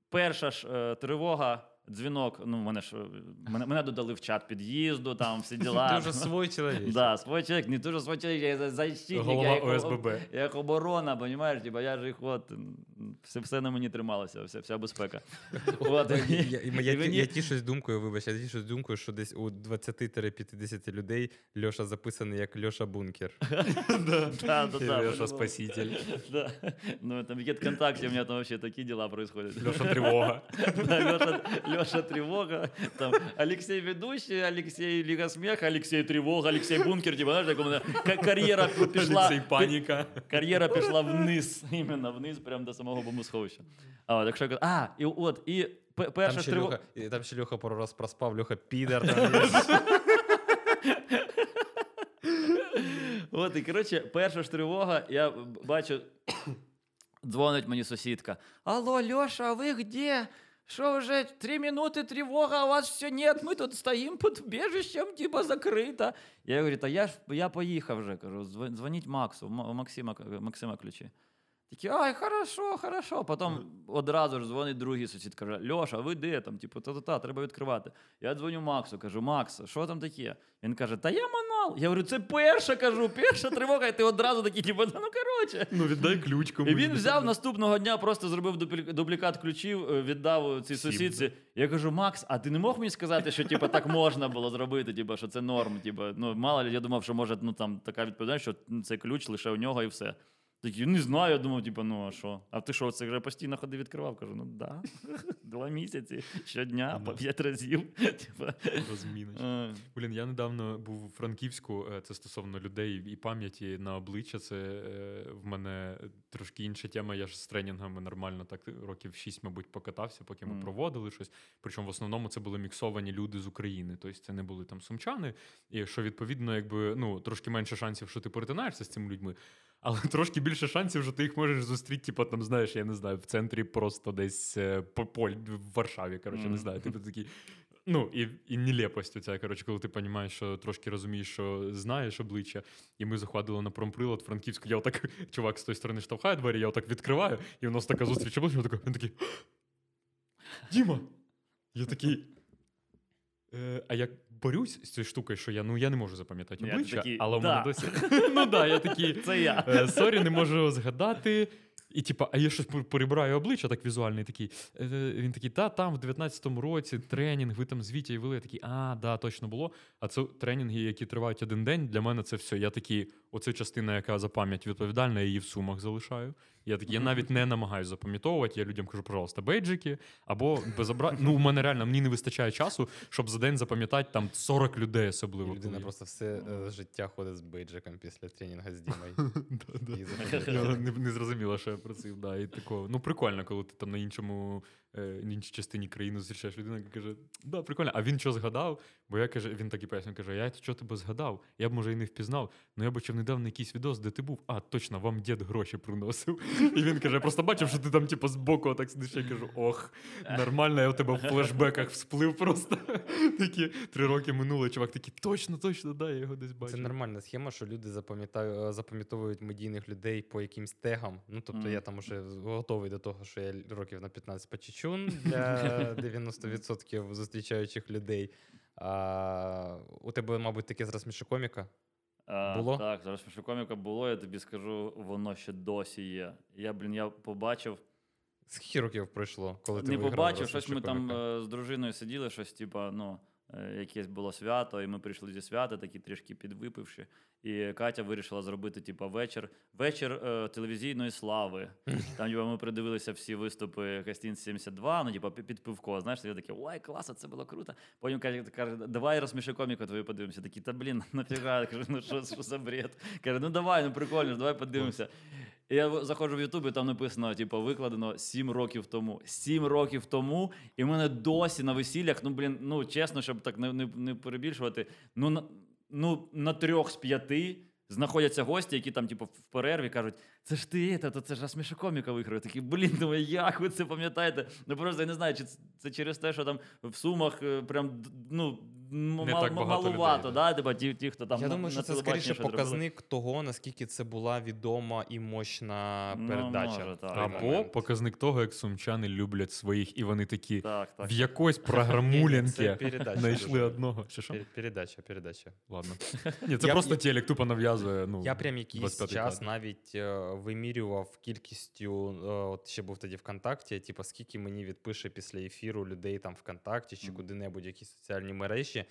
перша ж е, тривога, дзвінок. Ну, мене ж мене, мене додали в чат під'їзду, там всі діла. Вже свій чоловік. Да, свой человек, не дуже свой человек, я защитник, Голова я як, ОСББ. я як оборона, понимаєш, типа, я ж їх от, все, все на мені трималося, вся, вся безпека. <laughs> От. Я, я, я, мені- я тішусь думкою, вибач, я тішусь думкою, що десь у 20-50 людей Льоша записаний як Льоша Бункер. <laughs> Да, да, да, Леша спаситель. <laughs> Да. Ну, там в ВКонтакте у меня там вообще такие дела происходят. Льоша тривога. Да, Леша Тревога, там Алексей ведущий, Алексей Лига смеха, Алексей Тревога, Алексей Бункер, типа, знаєш, як у мене ка- кар'єра пішла, Олексій паніка. кар'єра пішла вниз, іменно вниз, прямо до самого бомбосховища. А, от, якщо, я кажу- а, і от, і пе- Там перша ще, тривога. Льоха, і там ще Льоха пару раз проспав, Льоха підер. Там є. От, і коротше, перша ж тривога, я б- бачу, <coughs> дзвонить мені сусідка. Алло, Льоша, а ви де? Що вже три минути тривога, а вас все нет, ми тут стоїмо під убежищем, типа закрито. Я говорю, та я я поїхав вже, кажу, «Дзвон- дзвоніть Максу, Максима, Максима ключі. Такі, ай, хорошо, хорошо. Потім одразу ж дзвонить другий сусід, каже: Льоша, ви де там? Типу, та-та-та, треба відкривати. Я дзвоню Максу, кажу, Макс, що там таке? Він каже, та я манал. Я говорю, це перша кажу, перша тривога, і ти одразу такий, типу, ну коротше. Ну віддай ключ комусь. І він взяв наступного дня, просто зробив дублікат ключів, е, віддав цій сусідці. Я кажу, Макс, а ти не мог мені сказати, що типу, так можна було зробити, типу, що це норм. Типу, ну, мало ли, я думав, що може ну, там, така відповідальність, що ну, цей ключ лише у нього і все. Такий, не знаю, я думав, типу, ну а що? А ти що, це вже постійно ходив відкривав? Кажу, ну да. <laughs> Два місяці, щодня, по Ну. п'ять разів. <laughs> Типу, Розміночка. е, Блін, я недавно був у Франківську, е, це стосовно людей і пам'яті на обличчя. Це е, в мене трошки інша тема. Я ж з тренінгами нормально так років 6, мабуть, покатався, поки ми проводили щось. Причому в основному це були міксовані люди з України. Тобто це не були там сумчани, і що відповідно, якби ну трошки менше шансів, що ти перетинаєшся з цими людьми. Але трошки більше шансів, що ти їх можеш зустріти, типу, там, знаєш, я не знаю, в центрі просто десь е, по поль в Варшаві. Коротше, не знаю. Типу такий. Ну, і, і нелепость оця, коротше, коли ти розумієш, що трошки розумієш, що знаєш обличчя. І ми заходили на промприлад Франківську. Я отак, <laughs> чувак з тої сторони штовхає двері, я отак відкриваю, і у нас така зустріч обличчя, він такий. Діма! Я такий. Е, а я борюсь з цією штукою, що я ну я не можу запам'ятати обличчя, такий, але «Да». мене досі. <laughs> Ну да, я такий. Це я. Е, Sorry, не можу згадати. І типа, а я щось пер- перебираю обличчя так візуально, і такий. е, Він такий, та там в 19-му році тренінг, ви там з Вітєю вели. Я такий, а, да, точно було. А це тренінги, які тривають один день. Для мене це все. Я такий, оце частина, яка за пам'ять відповідальна, я її в сумах залишаю. Я такий, я навіть не намагаюся запам'ятовувати. Я людям кажу, пожалуйста, бейджики. Або безобра... Ну, у мене реально мені не вистачає часу, щоб за день запам'ятати там 40 людей, І особливо. людина коли- просто все е, життя ходить з бейджиком після тренінгу з Дімою. <laughs> І не, не зрозуміла, що я просив. І. Ну, прикольно, коли ти там на іншому, е, іншій частині країни зустрічаєш людину, яка каже, да, прикольно. А він що згадав? Бо я каже, він так і пояснює, каже, я що тебе згадав? Я б може і не впізнав. Ну я бачив недавно якийсь відос, де ти був. А, точно, вам дід гроші приносив. І він каже, я просто бачив, що ти там, типу, збоку отак сидиш. Я кажу, ох, нормально, я у тебе в флешбеках всплив просто. Такі три роки минуло, чувак такий, точно, точно, да, я його десь бачив. Це нормальна схема, що люди е, запам'ятовують медійних людей по якимсь тегам. Ну, тобто Мгм. я там уже готовий до того, що я років на 15 почечун <laughs> для 90% зустрічаючих людей. А, у тебе, мабуть, таке з Було? А, Так, зараз мішокоміка було, я тобі скажу, воно ще досі є. Я, блін, я побачив. Скільки років пройшло, коли ти не побачив, щось ми там е, з дружиною сиділи, щось, типа, ну, якесь було свято, і ми прийшли зі свята, такі трішки підвипивши. І Катя вирішила зробити, типа, вечір, вечір е, телевізійної слави. Там типа, ми придивилися всі виступи Кастін 72, ну, типа, під пивко. Знаєш, я такий, ой, клас, це було круто. Потім Катя каже, давай розсміши коміку твою подивимося. Такі, та блін, <laughs> нафіга. Я кажу, ну що, що за бред? Каже, ну давай, ну прикольно, давай подивимося. Я заходжу в Ютуб, і там написано, типу, викладено 7 років тому. 7 років тому, і в мене досі на весіллях, ну, блін, ну чесно, щоб так не, не, не перебільшувати, ну на, ну, на трьох з п'яти знаходяться гості, які там, типу, в перерві кажуть, це ж ти, це, це ж Расміша коміка виграв. Такі, блін, думаю, як ви це пам'ятаєте? Ну просто я не знаю, чи це- це через те, що там в сумах е, прям ну, м- Не мал- так багато малувато, людей, да? Типа ті, ті, хто там Я на, думаю, що на це скоріше щось робили. показник того, наскільки це була відома і мощна Ну, передача. може, так. Або момент. показник того, як сумчани люблять своїх, і вони такі Так, так. в якось <laughs> передача знайшли одного. Що? Передача, передача. Ладно. Ні, це Я- просто я- телек тупо нав'язує. Ну, Я прям якийсь час навіть е, вимірював кількістю, е, от ще був тоді ВКонтакті, типу, скільки мені відпише після ефіру людей там ВКонтакті чи Мгм. куди-небудь якісь соціальні мережі.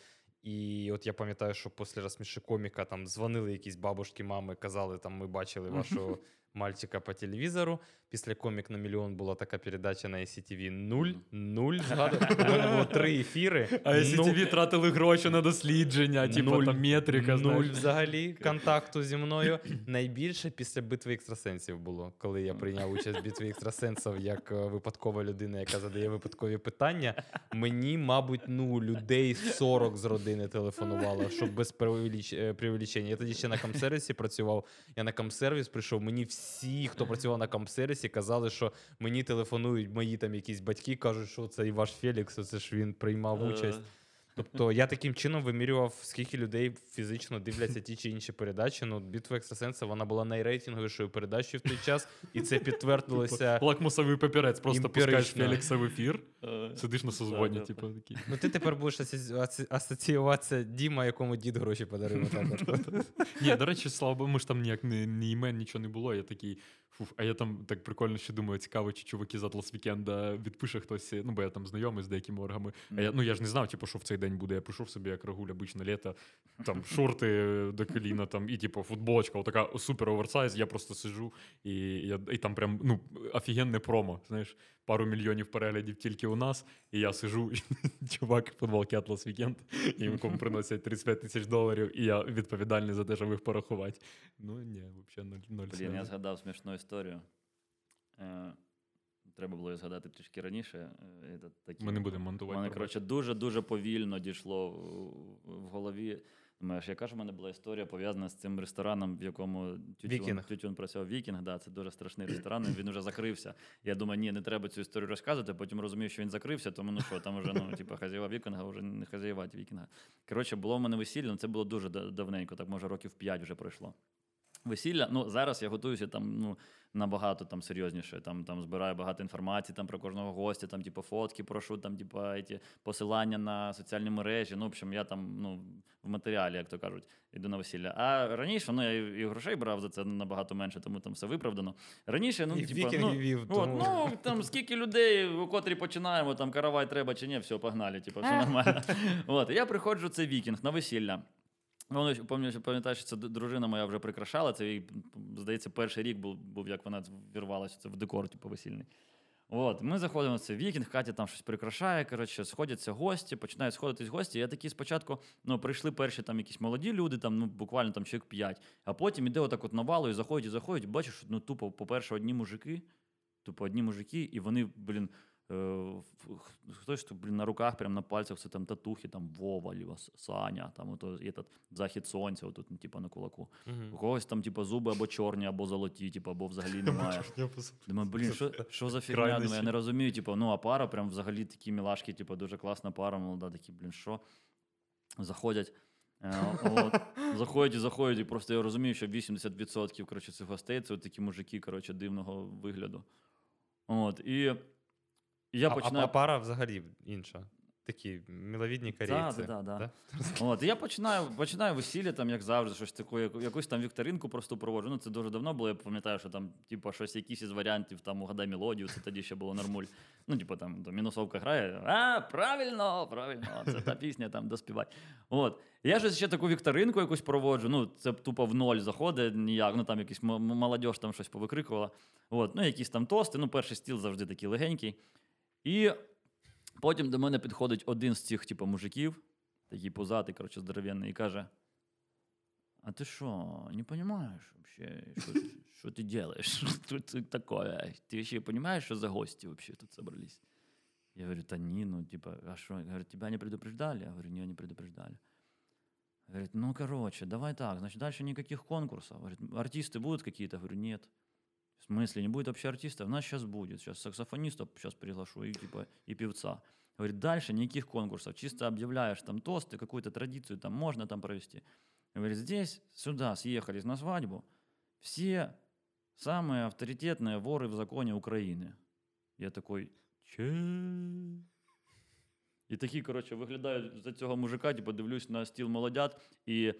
І от я пам'ятаю, що після розсміши коміка там дзвонили якісь бабушки, мами, казали, там ми бачили вашого <laughs> мальчика по телевізору. Після комік на мільйон була така передача на ICTV. Нуль, нуль. <laughs> Згадую. У мене було три ефіри. А. SCTV тратили гроші на дослідження, типу там метрика. Нуль взагалі контакту зі мною. <clears throat> Найбільше після битви екстрасенсів було, коли я прийняв участь в битві екстрасенсів як е, випадкова людина, яка задає випадкові питання. Мені, мабуть, ну людей 40 з родини телефонувало, щоб без преувелич- е, преувеличення. Я тоді ще на камсервісі працював. Я на камсервіс прийшов. Мені всі, хто працював на камсервісі, казали, що мені телефонують мої там якісь батьки, кажуть, що це і ваш Фелікс, це ж він приймав участь. Тобто я таким чином вимірював, скільки людей фізично дивляться ті чи інші передачі. Ну, битва екстрасенса вона була найрейтинговішою передачею в той час, і це підтвердилося. Лакмусовий папірець, просто пускаєш. Фелікса в ефір, Е, сидиш на созвоні, типу такий. Ну ти тепер будеш асоці- асоці- асоціюватися Діма, якому дід гроші подарив. Ні, до речі, слава Богу, ми ж там ніяк ні, ні імен, нічого не було. Я такий, фуф, а я там так прикольно ще думаю, цікаво, чи чуваки з Атлас Вікенда відпише хтось, ну бо я там знайомий з деякими оргами. А я, ну я ж не знав, типу, що в цей день буде. Я прийшов собі як рагуль, обичне літо, там <laughs> шорти до коліна, там, і типу футболочка, отака супер оверсайз. Я просто сижу, і, я, і там прям ну, офігенне промо. Знаєш, пару мільйонів переглядів тільки у нас, і я сижу, <laughs> чувак в футболці Атлас Вікенд, і якому приносять 35 тисяч доларів, і я відповідальний за те, щоб їх порахувати. Ну ні, взагалі ноль, ноль Блін, я згадав смішну історію. Е, треба було її згадати трішки раніше. Е, такі- Ми не будемо У мене, коротше, дуже-дуже повільно дійшло в голові. Думаєш, яка ж в мене була історія пов'язана з цим рестораном, в якому Тютюн, Тютюн працював Вікінг. Да, це дуже страшний ресторан. Він вже закрився. Я думаю, ні, не треба цю історію розказувати. Потім розумію, що він закрився, тому ну що, там вже ну, типу, хазяєва Вікінга, вже не хазяєва Вікінга. Коротше, було в мене весілля, але це було дуже давненько, так може років 5 вже пройшло. Весілля, ну зараз я готуюся там ну, набагато там серйозніше. Там, там збираю багато інформації там, про кожного гостя, там, типу, фотки прошу, там, типу, ті, посилання на соціальні мережі. Ну, в общем, я там ну, в матеріалі, як то кажуть, йду на весілля. А раніше ну, я і грошей брав за це набагато менше, тому там все виправдано. Раніше, ну, І типу, ну, вів, От, тому- ну, там скільки людей, у котрі починаємо, там каравай треба чи ні, все, погнали, типу, все нормально. От, я приходжу, це вікінг на весілля. Пам'ятаю, пам'ятаю, що це дружина моя вже прикрашала. Це їй, здається, перший рік був, був як вона вірвалася це в декор, типу, весільний. От, ми заходимо в цей вікінг, Катя там щось прикрашає. Коротше, сходяться гості, починають сходитись гості. Я такий спочатку ну, прийшли перші там якісь молоді люди, там, ну, буквально там чоловік 5, а потім іде отак от навалою, заходять і заходять, і бачиш, ну, тупо, по-перше, одні мужики, тупо одні мужики, і вони, блін. Е, Хтось тут, блін, на руках, прям на пальцях, це там татухи, там Вова, ліва, Саня, там ото, є тот захід сонця, отут, типу, на кулаку. У когось там, типу, зуби або чорні, або золоті, типу, або взагалі немає. Думаю, блін, що, що за фігня? Думаю, я не розумію. Типу, ну, а пара прям взагалі такі мілашки, типу, дуже класна пара, молода, такі, блін, що? Заходять. е, От, заходять і заходять, і просто я розумію, що 80% коротше, цих гостей це от такі мужики коротше, дивного вигляду. От, і я А- починаю. А, пара взагалі інша. Такі миловідні корейці. Да, да, да, да. <laughs> От, і я починаю, починаю весілля, там, як завжди, щось таке, якусь там вікторинку просто проводжу. Ну, це дуже давно було. Я пам'ятаю, що там, типу, щось якісь із варіантів, там, угадай мелодію, це тоді ще було нормуль. Ну, типу, там, там мінусовка грає. А, правильно, правильно, це та пісня, там, доспівай. От. Я ж ще таку вікторинку якусь проводжу. Ну, це тупо в ноль заходить ніяк. Ну, там якийсь молодь там щось повикрикувала. От. Ну, якісь там тости. Ну, перший стіл завжди такий легенький. І Потім до мене підходить один з цих, типу, мужиків, такий пузатий, коротше, здоровенний, і каже: А ти що, не розумієш вообще, що, що ти робиш? <laughs> Що це таке? Ти ще розумієш, що за гості вообще тут собрались? Я говорю, та ні, ну, типа, а что? Говорит, тебя не предупреждали? Я говорю, не, не предупреждали. Говорит, ну, короче, давай так, значит, дальше никаких конкурсов. Говорит, артисты будут какие-то? Говорю, нет. В смысле, не будет вообще артистов? У нас сейчас будет. Сейчас саксофониста сейчас приглашу и, типа, и певца. Говорит, дальше никаких конкурсов, чисто объявляешь там тосты, какую-то традицию там можно там провести. Говорит, здесь, сюда съехались на свадьбу все самые авторитетные воры в законе Украины. Я такой, че? І такі, коротше, виглядаю за цього мужика, типу, дивлюсь на стіл молодят, і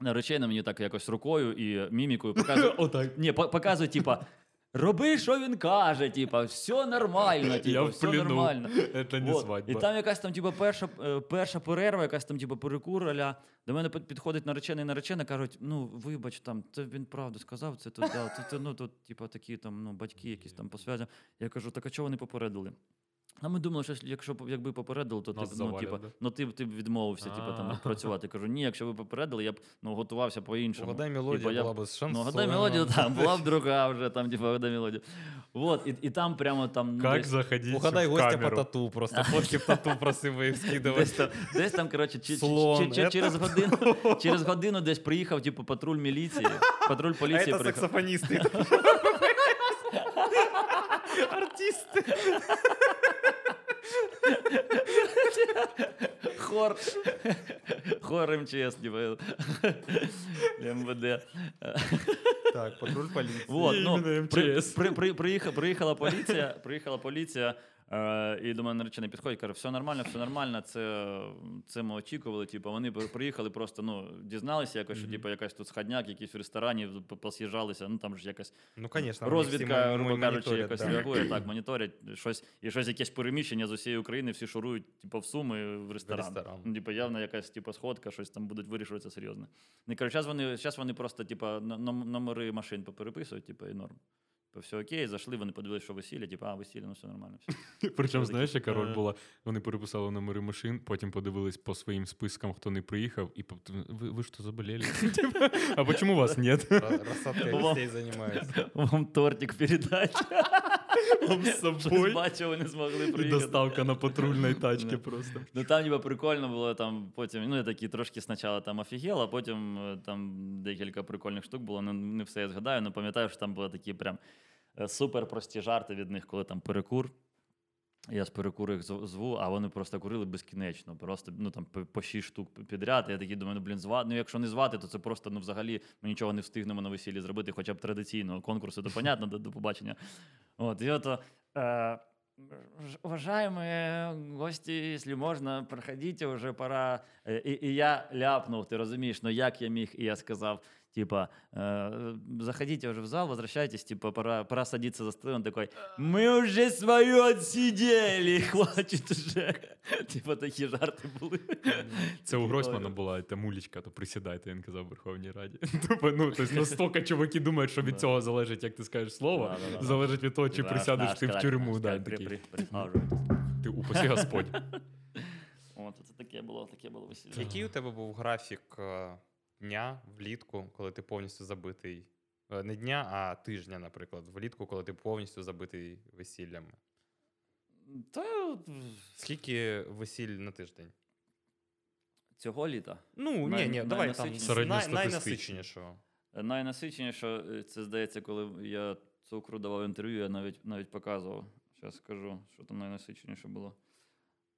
наречена мені так якось рукою і мімікою показує. <laughs> Отак. Ні, по- показує, типа, роби, що він каже, типа, все нормально, Я типа, в все плену. нормально. <laughs> Це не Вот. свадьба. І там якась там, типу, перша, е, перша перерва, якась там, типу, перекур, аля. До мене під- підходить наречений і наречена, кажуть, ну, вибач, там, це він правду сказав, це тут, да, це, це, ну, тут, типу, такі там, ну, батьки якісь там по связям. Я кажу, так а чого вони попередили? А ми думали, що якщо б якби попередили, то ти, Нас б, ну, завалять, типу, да? ну, ти, б- ти б відмовився, типу, там, працювати. Кажу, ні, якщо ви попередили, я б ну, готувався по-іншому. Угадай Типу, мелодія я була б з шансоном. Ну, гадай мелодію, там була б друга вже, там, типу, гадай мелодію. Вот, і, і там прямо там. ну, Как десь- заходить Угадай в гостя по тату, просто фотки в тату просив їх Десь там, десь там, коротше, чи, Слон, чи- чи- это- через, годину, через годину десь приїхав, типу, патруль міліції. Патруль А поліції це саксофоністи. <laughs> Артисти. Хор. Хор МЧС. МВД. Так, патруль поліції. Вот, ну, при, при, при, приїхала, приїхала поліція, приїхала поліція, е, і до мене наречений підходить, каже, все нормально, все нормально, це, це ми очікували. Типу, вони приїхали просто, ну, дізналися якось, що типу, якась тут сходняк, якісь в ресторані по- пос'їжджалися, ну там ж якась Ну, звісно. розвідка, грубо кажучи, якось реагує, так, моніторять щось, і щось якесь переміщення з усієї України, всі шурують, типу, в суми в ресторан. ресторан. Ну, типу, явно якась типу, сходка, щось там будуть вирішуватися серйозно. І, коротше, зараз вони, зараз вони просто, типу, номери машин попереписують, типу, і норм. Типу, все окей, зайшли, вони подивилися, що весілля, типу, а, весілля, ну все нормально. Все. <laughs> Причому, знаєш, яка роль була? Вони переписали номери машин, потім подивились по своїм спискам, хто не приїхав, і ви, ви що заболели? <laughs> А чому вас нет? Розсадка Вам- гостей займаються. <laughs> Вам тортик передати. Щось бачив, ви не змогли І доставка на патрульній <laughs> тачці просто. Ну там ніби прикольно було там потім. Ну я такі трошки спочатку там офігел, а потім е, там декілька прикольних штук було. Ну не все я згадаю, але пам'ятаю, що там були такі прям е, супер прості жарти від них, коли там перекур. Я з перекурих зву, а вони просто курили безкінечно. Просто ну там по- по шість штук підряд. Я такий думаю, ну блін, звати. Ну якщо не звати, то це просто ну взагалі ми нічого не встигнемо на весіллі зробити, хоча б традиційного конкурсу, то понятно, до, до побачення. От, і ото. Е, Уважаемые гості, если можно, проходите, вже пора. Е, І, і я ляпнув, ти розумієш, ну як я міг, і я сказав, типа, е, заходите вже в зал, возвращайтесь, типа, пора, пора садиться за стол. Он такой, ми вже свою отсидели, хватить уже. Типа такі жарти були. Це у Гройсмана була та мулічка, то присідайте, він казав в Верховній Раді. <laughs> Тупо, ну, тобто настільки чуваки думають, що від цього залежить, як ти скажеш слово, залежить від того, чи присядеш ти в тюрму. Ти упаси Господь. Таке було, таке було весілля. Який у тебе був графік е, дня влітку, коли ти повністю забитий? Е, Не дня, а тижня, наприклад, влітку, коли ти повністю забитий весіллями. Та Скільки весіль на тиждень? цього літа. Ну, Най- ні, ні, давай там найнасиченішого. Найнасиченіше, це здається, коли я цукру давав інтерв'ю, я навіть навіть показував. Зараз скажу, що там найнасиченіше було.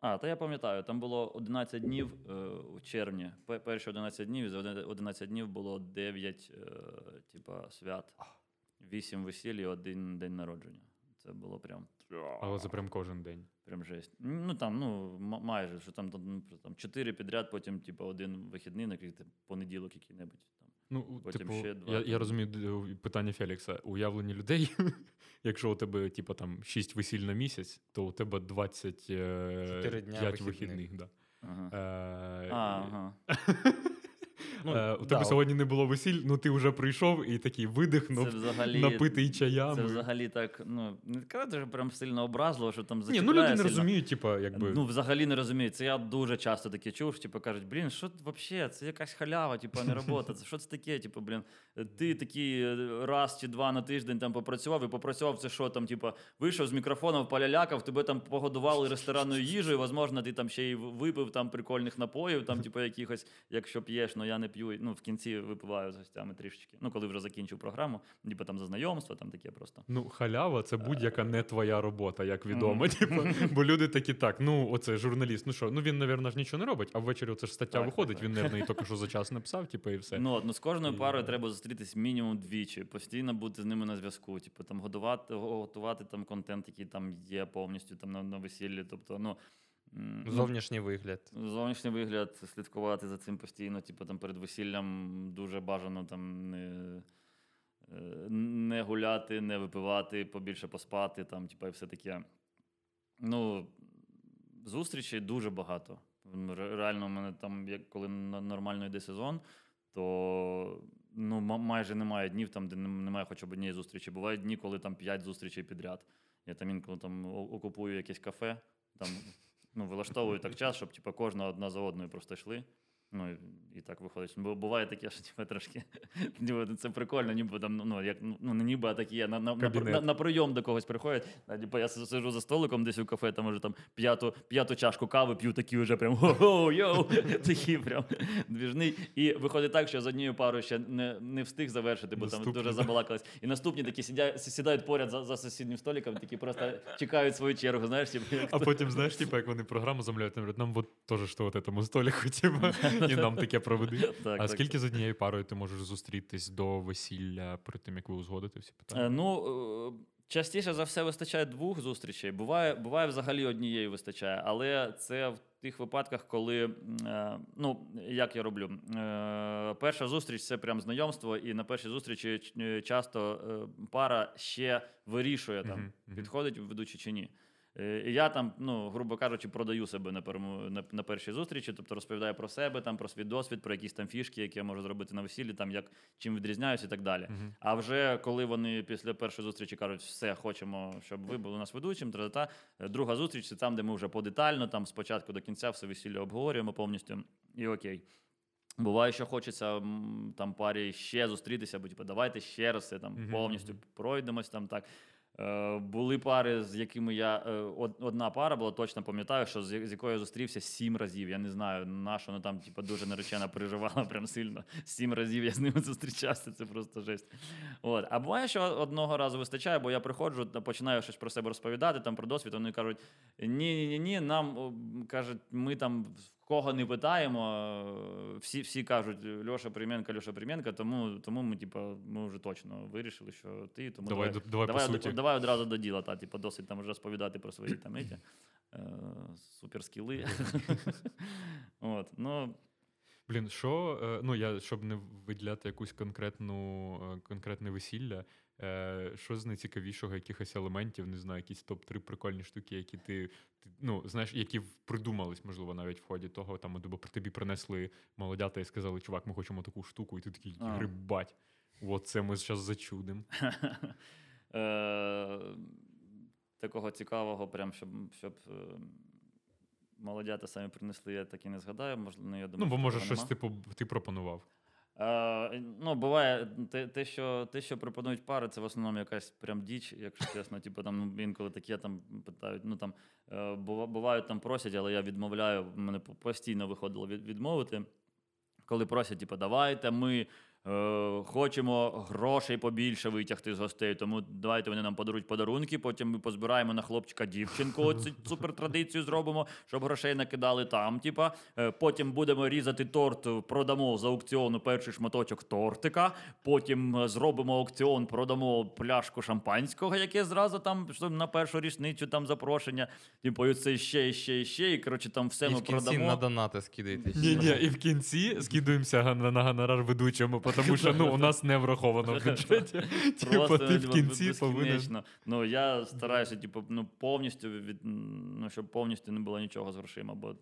А, та я пам'ятаю, там було 11 днів е, у червні. Перші 11 днів, і за один- 11 днів було 9 е, типа, свят. 8 весіль і один день народження. Це було прям. Але це прям кожен день. Прям жесть. Ну там, ну, м- майже, що там, там, ну, там 4 підряд, потім, типу, один вихідний, наприклад, понеділок який-небудь. Ну, Потім типу, ще два я, я розумію питання Фелікса. Уявлення людей. <laughs> Якщо у тебе, типу, там 6 весіль на місяць, то у тебе 25 Чотири дня вихідних. вихідних. Да. Ага. Е, А, ага. <laughs> Ну, е, у да. тебе сьогодні не було весіль, ну ти вже прийшов і такий Це видихнув, взагалі, напитий чаями. це взагалі так, ну, не казати, що прям сильно образливо, що там Ні, ну люди не розуміють, типу, якби. Ну, взагалі не розуміють. Це я дуже часто таке чув, що типу, кажуть, блін, що взагалі, це якась халява, типу, не робота. Це що це таке? Типу, блін, ти такий е, раз чи два на тиждень там попрацював, і попрацював це що там, типу, вийшов з мікрофоном, полялякав, тебе там погодували ресторанною їжею, можливо, ти там ще й випив там прикольних напоїв, там, типу, якихось, якщо п'єш, ну я не не п'ю. Ну, в кінці випиваю з гостями трішечки. Ну, коли вже закінчив програму, ніби там за знайомство, там таке просто. Ну, халява це будь-яка не твоя робота, як відомо. <laughs> Типу, бо люди такі так, ну оце журналіст. Ну що, ну він, навірно, ж нічого не робить, а ввечері оце ж стаття Так, виходить, так, він, навірно, і тільки що за час написав, типу, і все. Ну, от, ну з кожною І- парою треба зустрітись мінімум двічі, постійно бути з ними на зв'язку. Типу там годувати, готувати там контент, який там є повністю там на, на весіллі. Тобто, ну. Ну, Зовнішній вигляд. Зовнішній вигляд, слідкувати за цим постійно, типу там перед весіллям дуже бажано там не, е, не гуляти, не випивати, побільше поспати, там, типу, і все таке. Ну, зустрічей дуже багато. Реально, у мене там, як коли нормально йде сезон, то ну, майже немає днів, там, де немає хоча б однієї зустрічі. Бувають дні, коли там 5 зустрічей підряд. Я там інколи там окупую якесь кафе, там ну, вилаштовую так час, щоб типу, кожна одна за одною просто йшли. Ну, і, так виходить. Бо буває таке, що типу, трошки <laughs> ніби це прикольно, ніби там, ну, як, ну не ніби, а такі є, на, на, на, на, на прийом до когось приходять. А, типу, я сиджу за столиком десь у кафе, там уже там п'яту, п'яту чашку кави п'ю, такі вже прям хо-хо, йоу, <laughs> такі прям двіжний. І виходить так, що з однією парою ще не, не встиг завершити, бо там дуже забалакались. І наступні такі сидять, сідають поряд за, за сусіднім столиком, такі просто чекають свою чергу, знаєш, типу, як А потім, знаєш, типу, як вони програму замовляють, нам от теж що от этому столику, типу, <laughs> і нам таке проведи. Так, а скільки з однією парою ти можеш зустрітись до весілля перед тим, як ви узгодите всі Е, питання? Ну, е, частіше за все вистачає двох зустрічей. Буває, буває взагалі однієї вистачає, але це в тих випадках, коли е, ну, як я роблю, Е, перша зустріч це прям знайомство, і на першій зустрічі е, часто е, пара ще вирішує там, підходить ведучий чи ні. Е, І я там, ну, грубо кажучи, продаю себе на, перому, на, на першій зустрічі, тобто розповідаю про себе, там, про свій досвід, про якісь там фішки, які я можу зробити на весіллі, там, як, чим відрізняюсь і так далі. Мгм. А вже коли вони після першої зустрічі кажуть, все, хочемо, щоб ви були у нас ведучим, та друга зустріч це там, де ми вже подетально, там спочатку до кінця все весілля обговорюємо повністю, і окей. Буває, що хочеться там парі ще зустрітися, бо типу, давайте ще раз це там Мгм, повністю пройдемось там так. Е, були пари, з якими я. Е, одна пара була, точно пам'ятаю, що з, якою я зустрівся сім разів. Я не знаю, на що вона там, типу, дуже наречена переживала прям сильно. Сім разів я з ними <laughs> зустрічався, це просто жесть. От. А буває, що одного разу вистачає, бо я приходжу починаю щось про себе розповідати, там про досвід. Вони кажуть: ні, ні, ні, ні, нам кажуть, ми там в кого не питаємо. Всі, всі кажуть Льоша Примєнка, Льоша Примєнка, тому, тому ми, типу, ми вже точно вирішили, що ти, тому Давай, давай, давай, давай, од- давай одразу до діла, та, типу, досить там вже розповідати про свої там еті, е, суперскіли. <laughs> От, ну, Блін, що, е, ну я щоб не виділяти якусь конкретну е, конкретне весілля, е, що з найцікавішого якихось елементів, не знаю, якісь топ-3 прикольні штуки, які ти, ти ну, знаєш, які придумались, можливо, навіть в ході того, там, або тобі принесли молодята і сказали, чувак, ми хочемо таку штуку, і ти такий А. грибать. От це ми зараз зачудимо. <laughs> Е, Такого цікавого, прям, щоб, щоб е, молодята самі принесли, я так і не згадаю. Можливо, я думаю, Ну, бо може щось типу ти пропонував. Е, ну, буває, те, те, що, те, що пропонують пари, це в основному якась прям діч, якщо чесно. <laughs> Типу, там ну, інколи таке там питають. Ну там е, бува- бувають там просять, але я відмовляю. Мене постійно виходило від, відмовити. Коли просять, типу, давайте ми хочемо грошей побільше витягти з гостей, тому давайте вони нам подарують подарунки, потім ми позбираємо на хлопчика дівчинку. Цю супер традицію зробимо, щоб грошей накидали там. Типа, Е, потім будемо різати торт, продамо з аукціону перший шматочок тортика. Потім е, зробимо аукціон, продамо пляшку шампанського, яке зразу там на першу річницю там запрошення. Типу, це ще, ще, ще. І коротше, там все І ми в кінці продамо. на донати скидайте. Ні, ні, і в кінці скидуємося на гонорар ведучому, тому що ну, у нас не враховано в бюджеті. <laughs> Типу, Просто ти в кінці повинен. Ну я стараюся, типу, ну повністю від ну, щоб повністю не було нічого з грошима. Бо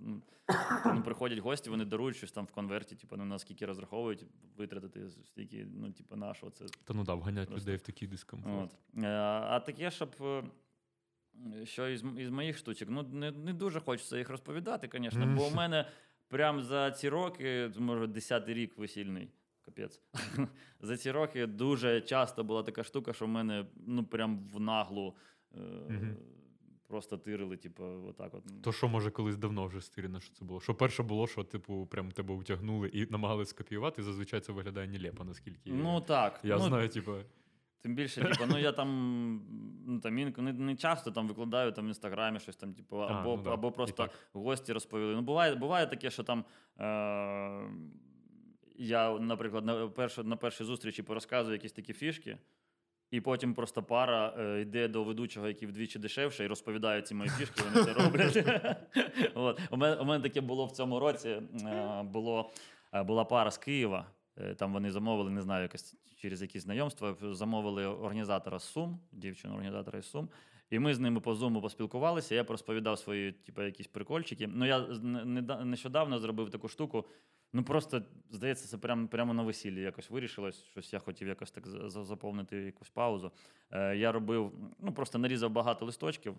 ну, приходять гості, вони дарують щось там в конверті, типу, ну наскільки розраховують витратити стільки, ну, типу, нашого це. Та ну да, вганять Просто. людей в такий дискомфорт. От. Е, А таке, щоб. е, Що із, із моїх штучок, ну не, не дуже хочеться їх розповідати, звісно, бо у мене прям за ці роки, може, 10-й рік весільний. Капець. <laughs> За ці роки дуже часто була така штука, що в мене ну прям в наглу е, просто тирили, типу, отак от. То що, може, колись давно вже стирено, що це було? Що перше було, що, типу, прям тебе утягнули і намагалися скопіювати, і зазвичай це виглядає нелепо, наскільки Ну так. я ну, знаю, типу. Тим більше, типу, ну я там ну, там не, не часто там викладаю там в інстаграмі щось там, типу, А, або, ну да, або просто гості розповіли. Ну, буває, буває таке, що там. Е- я, наприклад, на, перш, на першій зустрічі порозказую якісь такі фішки, і потім просто пара е, йде до ведучого, який вдвічі дешевше, і розповідає ці мої фішки, вони це роблять. <laughs> От. У, мене, у мене таке було в цьому році. Е, було, е, була пара з Києва. Е, Там вони замовили, не знаю, якось через якісь знайомства, замовили організатора з Сум, дівчину організатора із Сум. І ми з ними по зуму поспілкувалися. Я розповідав свої, типу, якісь прикольчики. Ну, я нещодавно зробив таку штуку. Ну просто здається, це прямо, прямо на весіллі якось вирішилось. Щось я хотів якось так за- за- заповнити якусь паузу. Е, я робив, ну просто нарізав багато листочків.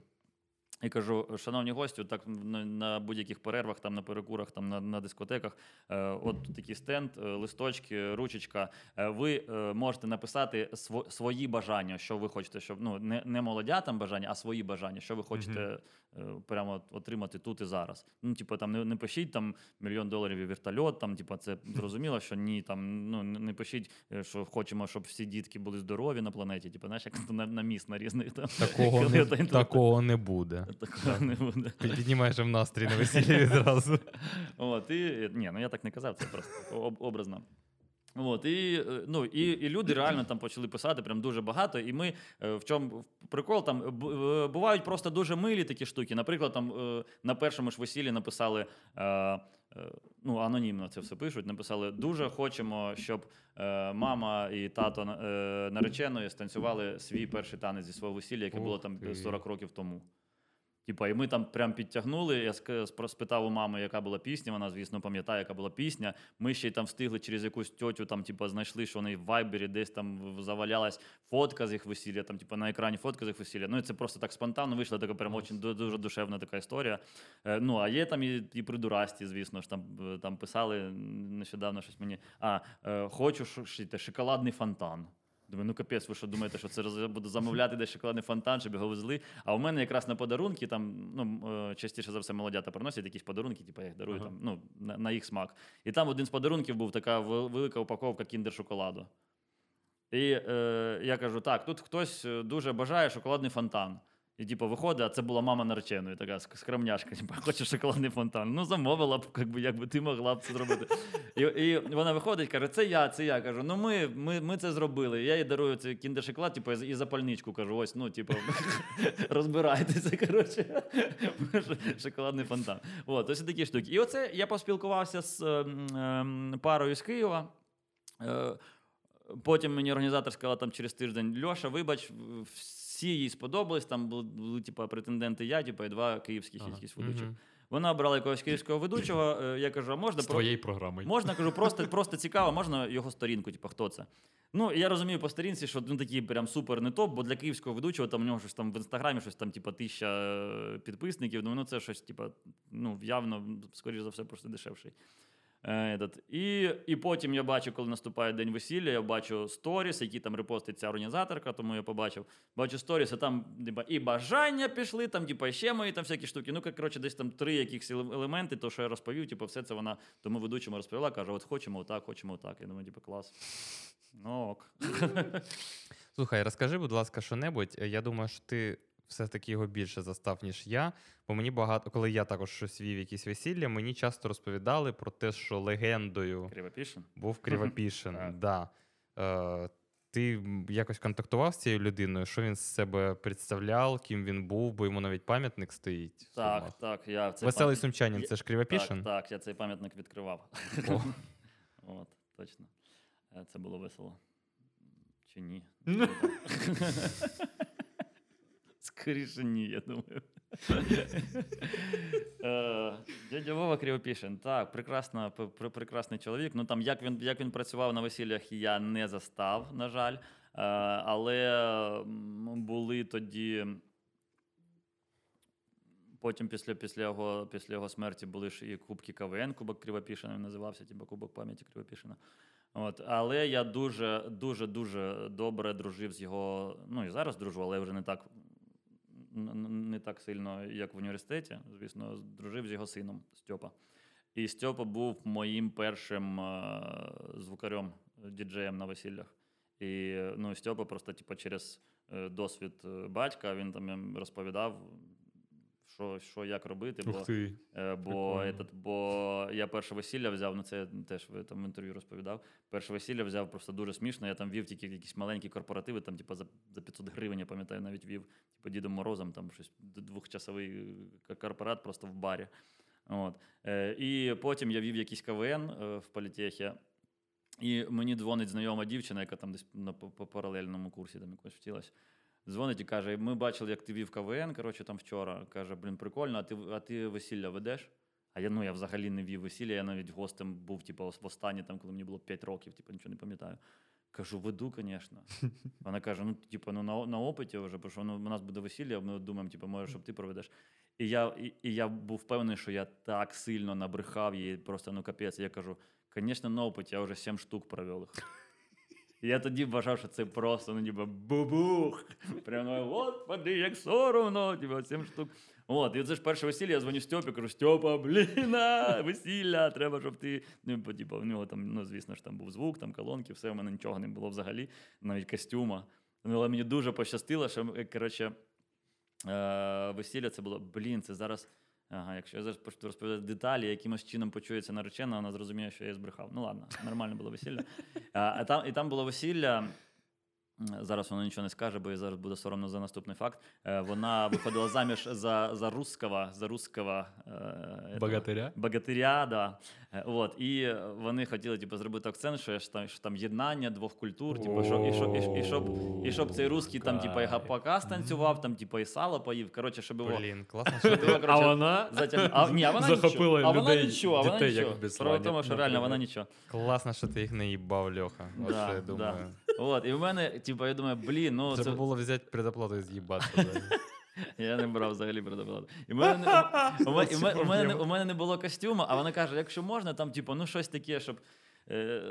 І кажу, шановні гості, так на, на будь-яких перервах, там на перекурах, там на, на дискотеках, е, от такий стенд, е, листочки, ручечка. Е, ви е, можете написати сво, свої бажання, що ви хочете, щоб ну не, не молодятам бажання, а свої бажання, що ви хочете е, прямо отримати тут і зараз. Ну, типу, там не, не пишіть там мільйон доларів і вертольот, там, типу, це зрозуміло, що ні, там ну не пишіть, е, що хочемо, щоб всі дітки були здорові на планеті. Типу, знаєш, як на, на міст нарізних там. Такого <laughs> не, такого не буде. Такого не буде. Ти піднімаєш їм настрій на весіллі <laughs> відразу. От, і, ні, ну я так не казав, це просто об- образно. От, і, е, ну, і, і люди реально там почали писати прям дуже багато. І ми е, в чому прикол там е, бувають просто дуже милі такі штуки. Наприклад, там на першому ж весіллі написали. Ну, анонімно це все пишуть. Написали: дуже хочемо, щоб е, мама і тато е, нареченої станцювали свій перший танець зі свого весілля, яке Ух було там ти. 40 років тому. Типа, і ми там прям підтягнули. Я спитав у мами, яка була пісня. Вона, звісно, пам'ятає, яка була пісня. Ми ще й там встигли через якусь тьотю, там, типа, знайшли, що вони в вайбері десь там завалялась фотка з їх весілля, там, типа, на екрані фотка з їх весілля. Ну, і це просто так спонтанно вийшла така прям очень ду- дуже душевна така історія. Е, ну, а є там і, і придурасті, звісно ж, там, е, там писали нещодавно щось мені. А, е, хочу шоколадний фонтан. Думаю, ну капець, ви що думаєте, що це я буду замовляти <laughs> десь шоколадний фонтан, щоб його везли. А у мене якраз на подарунки, там, ну, е, частіше за все, молодята приносять якісь подарунки, типу, я їх дарую Ага. там, ну, на, на їх смак. І там один з подарунків був така велика упаковка кіндер-шоколаду. І е, я кажу: так, тут хтось е, дуже бажає шоколадний фонтан. І типу, виходить, а це була мама нареченої, така ск- скромняшка, типу, <laughs> хоче шоколадний фонтан. Ну, замовила б, якби, якби ти могла б це зробити. І, і вона виходить, каже, це я, це я. Кажу, ну ми, ми, ми це зробили. Я їй дарую цей кіндер-шоколад, типу, і запальничку кажу, ось, ну, типу, <laughs> розбирайтеся, коротше, <laughs> шоколадний фонтан. От, ось такі штуки. І оце я поспілкувався з ем, ем, парою з Києва. Е, Потім мені організатор сказала там через тиждень: Льоша, вибач, всі їй сподобались. Там були, були типу, претенденти я, типу, і два київських Ага. якісь ведучих. Мгм. Вона обрала якогось київського ведучого. <clears throat> е, Я кажу, а можна З про- твоєю програмою. Можна, кажу, просто, <laughs> просто цікаво, можна його сторінку, типу, хто це. Ну, я розумію по сторінці, що ну, такий прям супер не топ, бо для київського ведучого там у нього щось там в інстаграмі, щось там, типу, тисяча е, підписників. Думаю, ну це щось, типу, ну, явно, скоріш за все, просто дешевший. Е, этот. І, і потім я бачу, коли наступає день весілля, я бачу сторіс, які там репостить ця організаторка, тому я побачив. Бачу сторіс, а там типа, і бажання пішли, там, типа, ще мої там всякі штуки. Ну, коротше, десь там три якихось елементи, то, що я розповів, типу, все це вона тому ведучому розповіла, каже: от хочемо отак, хочемо отак. Я думаю, типу, клас. Ну ок. Слухай, розкажи, будь ласка, що-небудь. Е, Я думаю, що ти все-таки його більше застав, ніж я. Бо мені багато, коли я також щось вів якісь весілля, мені часто розповідали про те, що легендою Кривопішин. був Кривопішин. Да. е, ти якось контактував з цією людиною? Що він з себе представляв, ким він був, бо йому навіть пам'ятник стоїть. Так, так. Я цей Веселий пам- сумчанин, це ж Кривопішин? Так, так, я цей пам'ятник відкривав. О. <laughs> От, точно. Е, Це було весело. Чи ні? <laughs> <laughs> Скоріше ні, я думаю. Е, Дядя Вова Кривопішин. Так, прекрасна, пр- пр- прекрасний чоловік. Ну там як він, як він працював на весіллях, я не застав, на жаль. Е, Але були тоді. Потім після, після, його, після його смерті були ж і Кубки КВН, Кубок Кривопішина він називався, типу Кубок пам'яті Кривопішина. От. Але я дуже, дуже, дуже добре дружив з його. Ну і зараз дружу, але вже не так не так сильно, як в університеті. Звісно, дружив з його сином Стьопа. І Стьопа був моїм першим е, звукарем, діджеєм на весіллях. І ну, Стьопа просто, типу, через е, досвід е, батька він там розповідав, що, що як робити. Бо. Е, Бо, этот, бо я перше весілля взяв, ну це теж ви там в інтерв'ю розповідав. Перше весілля взяв просто дуже смішно. Я там вів тільки якісь маленькі корпоративи, там, типу, за, за 500 гривень, я пам'ятаю, навіть вів, типу, Дідом Морозом, там щось двохчасовий е, корпорат просто в барі. От. Е, і потім я вів якийсь КВН е, в політехі. І мені дзвонить знайома дівчина, яка там десь на по, по паралельному курсі там якось вчилась. Дзвонить і каже: ми бачили, як ти вів КВН, коротше, там вчора. Каже, блін, прикольно, а ти, а ти весілля ведеш? А я ну я взагалі не вів весілля, я навіть гостем був, типу, в останнє, там, коли мені було 5 років, типу, нічого не пам'ятаю. Кажу, веду, звісно. <laughs> Вона каже: ну, типу, ну на, на опиті вже, бо що ну, у нас буде весілля, ми думаємо, типу, може, щоб ти проведеш. І я, і, і я був впевнений, що я так сильно набрехав їй, просто ну капець. Я кажу, звісно, на опиті, я вже 7 штук провел їх. Я тоді вважав, що це просто, ну, ніби бубух. Прямо, господи, як соромно, типу, 7 штук. От, і це ж перше весілля, я дзвоню Стьопі, кажу, Стьопа, блін, весілля, треба, щоб ти. Ну, типу, в нього там, ну, звісно ж, там був звук, там колонки, все, у мене нічого не було взагалі, навіть костюма. Ну, але мені дуже пощастило, що, е, коротше, е, весілля це було, блін, це зараз. Ага, якщо я зараз почну розповідати деталі, якимось чином почується наречена, вона зрозуміє, що я збрехав. Ну ладно, нормально було весілля. А, там, і там було весілля. Зараз вона нічого не скаже, бо їй зараз буде соромно за наступний факт. Е, Вона виходила заміж за, за русского, за русского е, Богатиря? богатиря, да. Е, От, і вони хотіли типу, зробити акцент, що, там, що там єднання двох культур, типу, що, і, щоб, і, і, щоб, і щоб цей русський там, типу, і гапака станцював, там, типу, і сало поїв. Коротше, щоб його. Блін, класно, що його, <laughs> ти. А вона затяг... а, ні, а вона захопила нічого. А вона нічого, а вона як нічого. Справа в тому, що реально вона нічого. Класно, що ти їх не їбав, Льоха. От Да, що да. От, і в мене, типу, я думаю, блін, ну Треба це... було взяти предоплату і з'їбати. <laughs> Я не брав взагалі предоплату. І в мене, не- у, мене, у, мене, у, мене, не- у мене не було костюму, а вона каже, якщо можна, там, типу, ну щось таке, щоб. Е,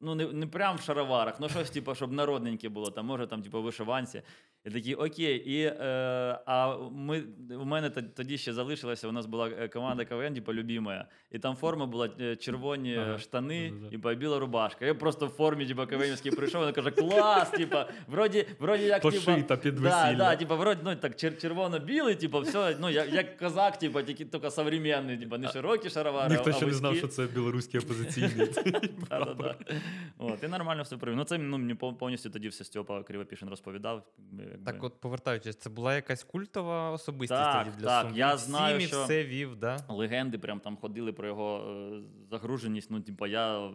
ну, не, не прям в шароварах, ну щось, типу, щоб народненьке було, там, може, там, типу, вишиванці. І такі, окей. І, е, а ми, у мене тоді ще залишилося, у нас була е, команда КВН, типу, любимая. І там форма була е, червоні Ага. штани, типу, і біла рубашка. Я просто в формі, типу, КВНівський прийшов, вона каже, клас, типу, вроді, вроді як, типу, Пошита під Да, весілля. да, типа, вроде, ну, так, чер- червоно-білий, типа, все, ну, як, як козак, типа, тільки, тільки современний, типа, не широкі шаровари, Ніхто а ще не знав, що це білоруський опозиційний. <laughs> І нормально все провів. Ну, це ну, мені повністю тоді все Степа Кривопішин розповідав. Якби. Так, от повертаючись, це була якась культова особистість Так, тоді для так, Сум? я знаю, і що- все вів, да? Легенди прям там ходили про його е, загруженість. Ну, типа, я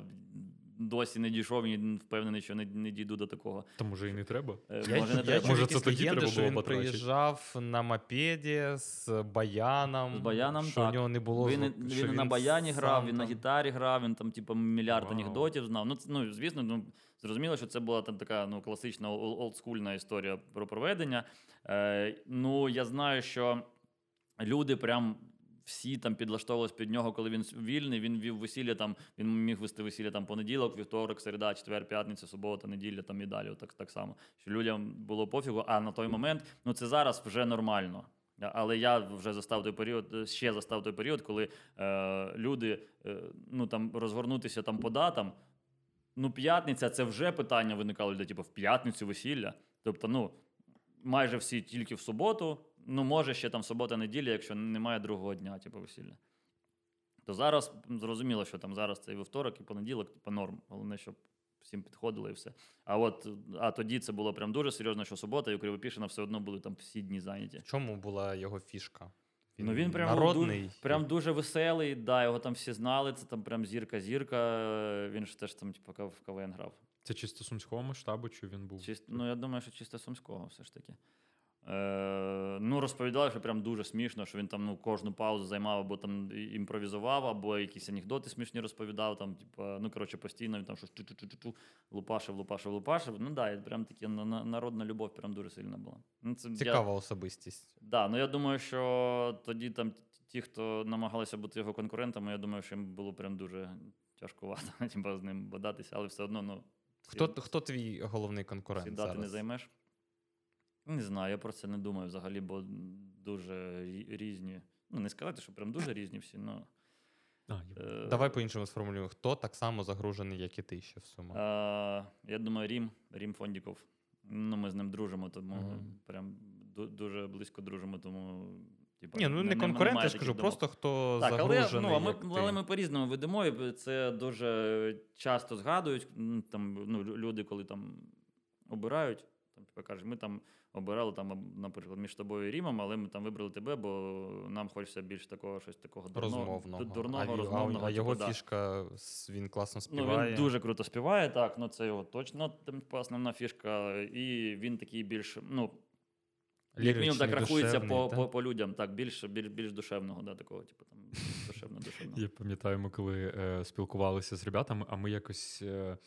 досі не дійшов і впевнений, що не, не дійду до такого. Та може і не треба. Е, Я, може, не я треба. Може, це тоді легенди, треба було він потрачити? приїжджав на мопеді з баяном. З баяном, що так. у нього не було Він, звук- він, що на баяні грав, він на гітарі грав, він там, типу, мільярд Вау. анекдотів знав. Ну, ну, звісно, ну, зрозуміло, що це була там така ну, класична олдскульна історія про проведення. Е, ну, я знаю, що люди прям. Всі там підлаштовувались під нього, коли він вільний. Він вів весілля там. Він міг вести весілля там понеділок, вівторок, середа, четвер, п'ятниця, субота, неділя там і далі. Так, так само. Що людям було пофігу. А на той момент, ну це зараз вже нормально. Але я вже застав той період, е, ще застав той період, коли е, люди е, ну там розгорнутися там по датам. Ну, п'ятниця це вже питання виникало людей, типу, в п'ятницю весілля. Тобто, ну, майже всі тільки в суботу. Ну, може, ще там субота-неділя, якщо немає другого дня, типу, весілля. То зараз зрозуміло, що там зараз це і вівторок, і понеділок, типу, норм. Головне, щоб всім підходило і все. А от а тоді це було прям дуже серйозно, що субота, і у Кривопішина все одно були там всі дні зайняті. В чому була його фішка? Ну він прям народний. Дуже, прям дуже веселий, да, його там всі знали. Це там прям зірка-зірка. е, Він ж теж там, типу, в КВН грав. Це чисто сумського масштабу, чи він був? Чисто, ну, я думаю, що чисто сумського все ж таки. Е, ну, розповідали, що прям дуже смішно, що він там ну, кожну паузу займав, або там імпровізував, або якісь анекдоти смішні розповідав. Там, типу, ну, коротше, постійно він там щось лупашив, лупашив, лупашив. Ну, да, прям на- народна любов прям дуже сильна була. Ну, це, я- Цікава особистість. Да, ну я думаю, що тоді там ті, хто намагалися бути його конкурентами, я думаю, що їм було прям дуже тяжкувато <laughs> типу, з ним бодатися, але все одно, ну, Хто, хто твій головний конкурент всі дати зараз? не займеш. Не знаю, я про це не думаю взагалі, бо дуже різні. Ну, не сказати, що прям дуже різні всі, але. А, Давай по-іншому сформулюємо. Хто так само загружений, як і ти ще в суму? Я думаю, Рім, Рім Фондіков. Ну, ми з ним дружимо, тому прям дуже близько дружимо, тому. Типа, Ні, ну не конкурент, я ж кажу, просто хто Так, але, загружений. ну, а ми, як ти. але ми по-різному ведемо, і це дуже часто згадують. Там, ну, люди, коли там обирають, там, типу, кажуть, ми там обирали, там, наприклад, між тобою і Рімом, але ми там вибрали тебе, бо нам хочеться більш такого щось такого дурного, розмовного. дурного, а, розмовного. а його типу, да. фішка, він класно Ну, співає. він дуже круто співає, так, ну це його точно там, типу, основна фішка. І він такий більш, ну, як мінімум так рахується по, та? по, по людям, так, більш, більш, більш душевного, да, такого, типу, там, душевно, душевного. <laughs> Я пам'ятаю, ми коли е, спілкувалися з ребятами, а ми якось. Е,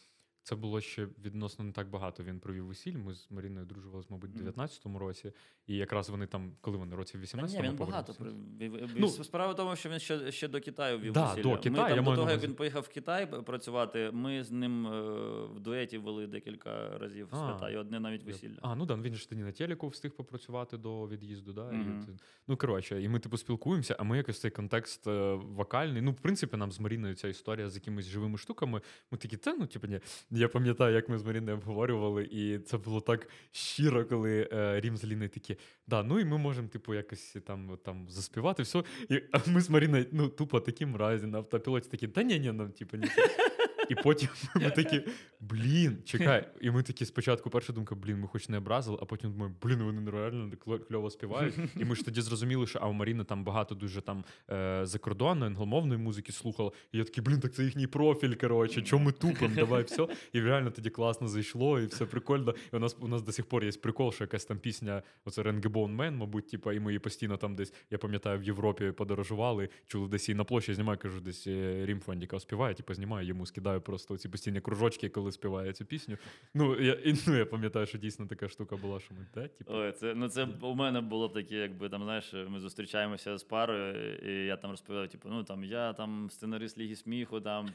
це було ще відносно не так багато. Він провів весіль. Ми з Маріною дружувалися, мабуть, Мгм. 19-му році. І якраз вони там, коли вони році в 18-му ні, він багато. повернувся. при- вів- вів- Ну, Справа в тому, що він ще, ще до Китаю вів Да, весілля. до Ми там, я до того, як він поїхав в Китай працювати, ми з ним е, в дуеті вели декілька разів А. свята, і одне навіть весілля. А, ну да, він ж тоді на телеку встиг попрацювати до від'їзду, да? Мгм. І, ну, коротше, і ми типу спілкуємося, а ми якось цей контекст е, вокальний. Ну, в принципі, нам з Маріною ця історія з якимись живими штуками. Ми такі, та ну, типу, ні. Я пам'ятаю, як ми з Маріною обговорювали, і це було так щиро, коли е, Рім з Ліною такі, да, ну і ми можемо, типу, якось там, там заспівати, все. І ми з Маріною, ну, тупо таким разі на автопілоті такі, та ні, ні, ну, типу, ні. <laughs> І потім ми такі, блін, чекай. І ми такі спочатку перша думка, блін, ми хоч не образили, а потім думаємо, блін, вони нереально кльо- кльово співають. І ми ж тоді зрозуміли, що а у Маріни там багато дуже там е, закордонної, англомовної музики слухала. І я такий, блін, так це їхній профіль, коротше, чому ми тупим, давай все. І реально тоді класно зайшло, і все прикольно. І у нас у нас до сих пор є прикол, що якась там пісня, оце Ренгебон Мен, мабуть, типа, і ми її постійно там десь, я пам'ятаю, в Європі подорожували, чули десь її на площі знімаю, кажу, десь е, Рім Фондіка співає, типу, знімаю, йому скидаю просто ці постійні кружочки, коли співає цю пісню. Ну, я, і, ну, я пам'ятаю, що дійсно така штука була, що ми, да, типу, Ой, це, ну це у мене було таке, якби там, знаєш, ми зустрічаємося з парою, і я там розповідав, типу, ну там я там сценарист Ліги сміху, там